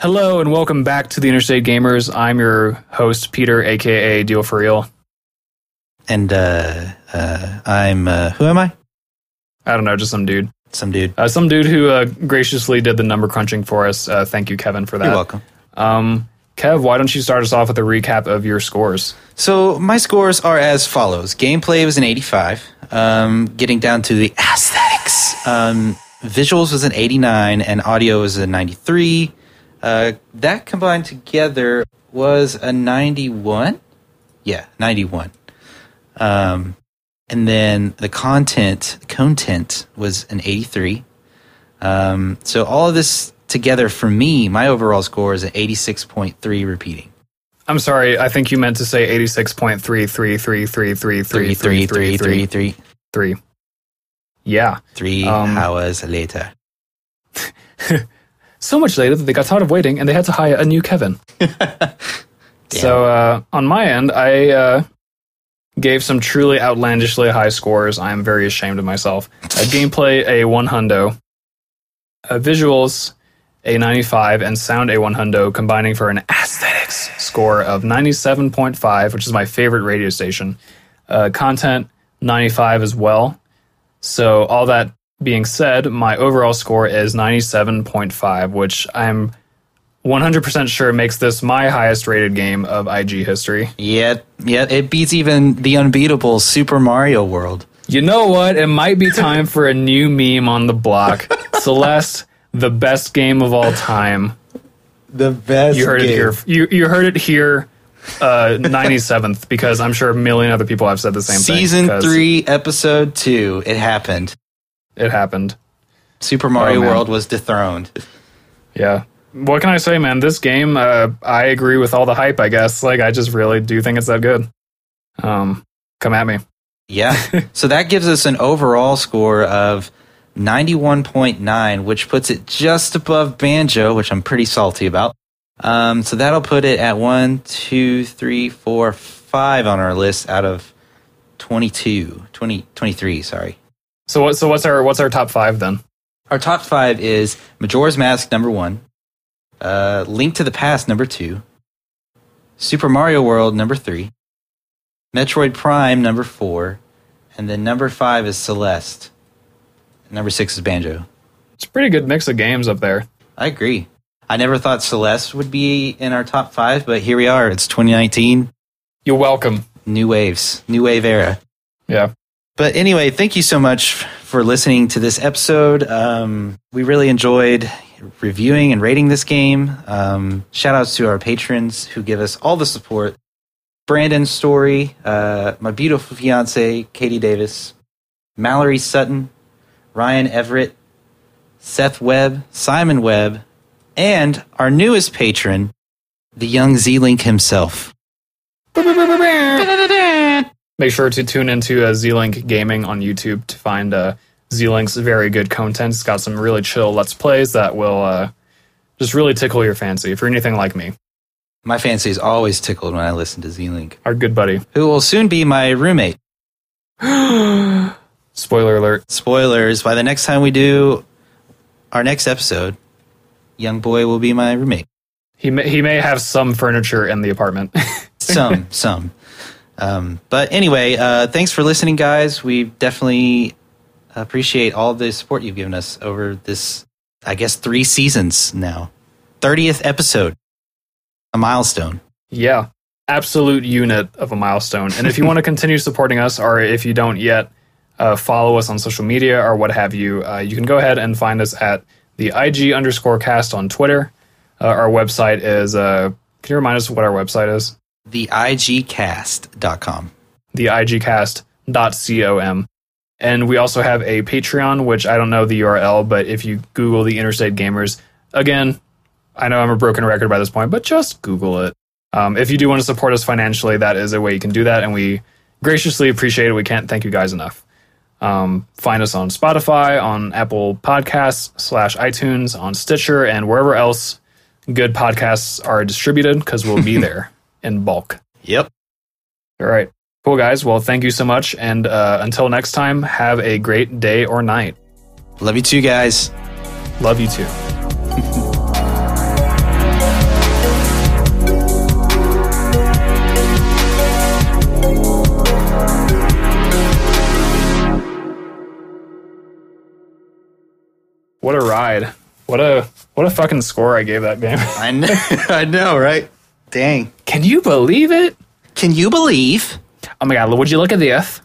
[SPEAKER 1] Hello and welcome back to the Interstate Gamers. I'm your host Peter, aka Deal for Real.
[SPEAKER 2] And uh, uh, I'm uh, who am I?
[SPEAKER 1] I don't know, just some dude.
[SPEAKER 2] Some dude.
[SPEAKER 1] Uh, some dude who graciously did the number crunching for us. thank you, Kevin, for that.
[SPEAKER 2] You're welcome.
[SPEAKER 1] Um, Kev, why don't you start us off with a recap of your scores?
[SPEAKER 2] So my scores are as follows: gameplay was an 85. Um, getting down to the aesthetics, um, visuals was an 89, and audio was a 93. Uh, that combined together was a 91. Yeah, 91. Um, and then the content, content was an 83. Um, so all of this together for me, my overall score is an 86.3 repeating.
[SPEAKER 1] I'm sorry, I think you meant to say 86.33333333333.
[SPEAKER 2] 3,
[SPEAKER 1] Yeah.
[SPEAKER 2] three
[SPEAKER 1] Um,
[SPEAKER 2] hours later.
[SPEAKER 1] So much later that they got tired of waiting and they had to hire a new Kevin. so uh, on my end, I uh, gave some truly outlandishly high scores. I am very ashamed of myself. Uh, gameplay a one hundo, uh, visuals a 95, and sound a one hundo, combining for an aesthetics score of 97.5, which is my favorite radio station. Uh, content 95 as well. So all that being said, my overall score is 97.5, which I'm 100% sure makes this my highest rated game of IG history.
[SPEAKER 2] Yet, yet it beats even the unbeatable Super Mario World.
[SPEAKER 1] You know what? It might be time for a new meme on the block. Celeste, the best game of all time.
[SPEAKER 2] The best.
[SPEAKER 1] You heard it here. You you heard it here. Uh, 97th because I'm sure a million other people have said the same thing.
[SPEAKER 2] Season three, episode two. It happened.
[SPEAKER 1] It happened.
[SPEAKER 2] Super Mario
[SPEAKER 1] Oh.
[SPEAKER 2] World was dethroned.
[SPEAKER 1] Yeah. What can I say, man? This game, uh, I agree with all the hype. I guess. Like, I just really do think it's that good. Um, come at me.
[SPEAKER 2] Yeah. so that gives us an overall score of 91.9, which puts it just above Banjo, which I'm pretty salty about. Um, so that'll put it at one, two, three, four, five on our list out of 22, 20, 23, sorry.
[SPEAKER 1] So what? So what's our what's our top five then?
[SPEAKER 2] Our top five is Majora's Mask, number one, uh, Link to the Past, number two, Super Mario World, number three, Metroid Prime, number four, and then number five is Celeste. Number six is Banjo.
[SPEAKER 1] It's a pretty good mix of games up there.
[SPEAKER 2] I agree. I never thought Celeste would be in our top five, but here we are. It's 2019,
[SPEAKER 1] You're welcome.
[SPEAKER 2] new waves, new wave era.
[SPEAKER 1] Yeah.
[SPEAKER 2] But anyway, thank you so much for listening to this episode. Um, we really enjoyed reviewing and rating this game. Um, shout outs to our patrons who give us all the support. Brandon Story, uh, my beautiful fiance, Katie Davis, Mallory Sutton, Ryan Everett, Seth Webb, Simon Webb, and our newest patron, the young Z Link himself.
[SPEAKER 1] Make sure to tune into uh, Z-Link Gaming on YouTube to find uh, Z-Link's very good content. It's got some really chill Let's Plays that will uh, just really tickle your fancy if you're anything like me.
[SPEAKER 2] My fancy is always tickled when I listen to Z Link,
[SPEAKER 1] Our good buddy.
[SPEAKER 2] who will soon be my roommate.
[SPEAKER 1] Spoiler alert.
[SPEAKER 2] Spoilers, by the next time we do our next episode, young boy will be my roommate.
[SPEAKER 1] He may, he may have some furniture in the apartment.
[SPEAKER 2] Some, some. Um, but anyway, uh, thanks for listening, guys. We definitely appreciate all the support you've given us over this, I guess, three seasons now. 30th episode, a milestone.
[SPEAKER 1] Yeah, absolute unit of a milestone. And if you want to continue supporting us, or if you don't yet uh, follow us on social media or what have you, uh, you can go ahead and find us at the IG underscore cast on Twitter. Uh, our website is, uh, can you remind us what our website is?
[SPEAKER 2] The IGCast.com.
[SPEAKER 1] The igcast.com. And we also have a Patreon, which I don't know the URL, but if you Google the Interstate Gamers, again, I know I'm a broken record by this point, but just Google it. Um, if you do want to support us financially, that is a way you can do that, and we graciously appreciate it. We can't thank you guys enough. Um, find us on Spotify, on Apple Podcasts slash iTunes, on Stitcher, and wherever else good podcasts are distributed, because we'll be there in bulk.
[SPEAKER 2] Yep.
[SPEAKER 1] All right. Cool, guys. Well, thank you so much. And uh, until next time, have a great day or night.
[SPEAKER 2] Love you too, guys.
[SPEAKER 1] Love you too. What a ride! What a what a fucking score I gave that game.
[SPEAKER 2] I know, I know, right? Dang.
[SPEAKER 1] Can you believe it?
[SPEAKER 2] Can you believe?
[SPEAKER 1] Oh my god! Would you look at this?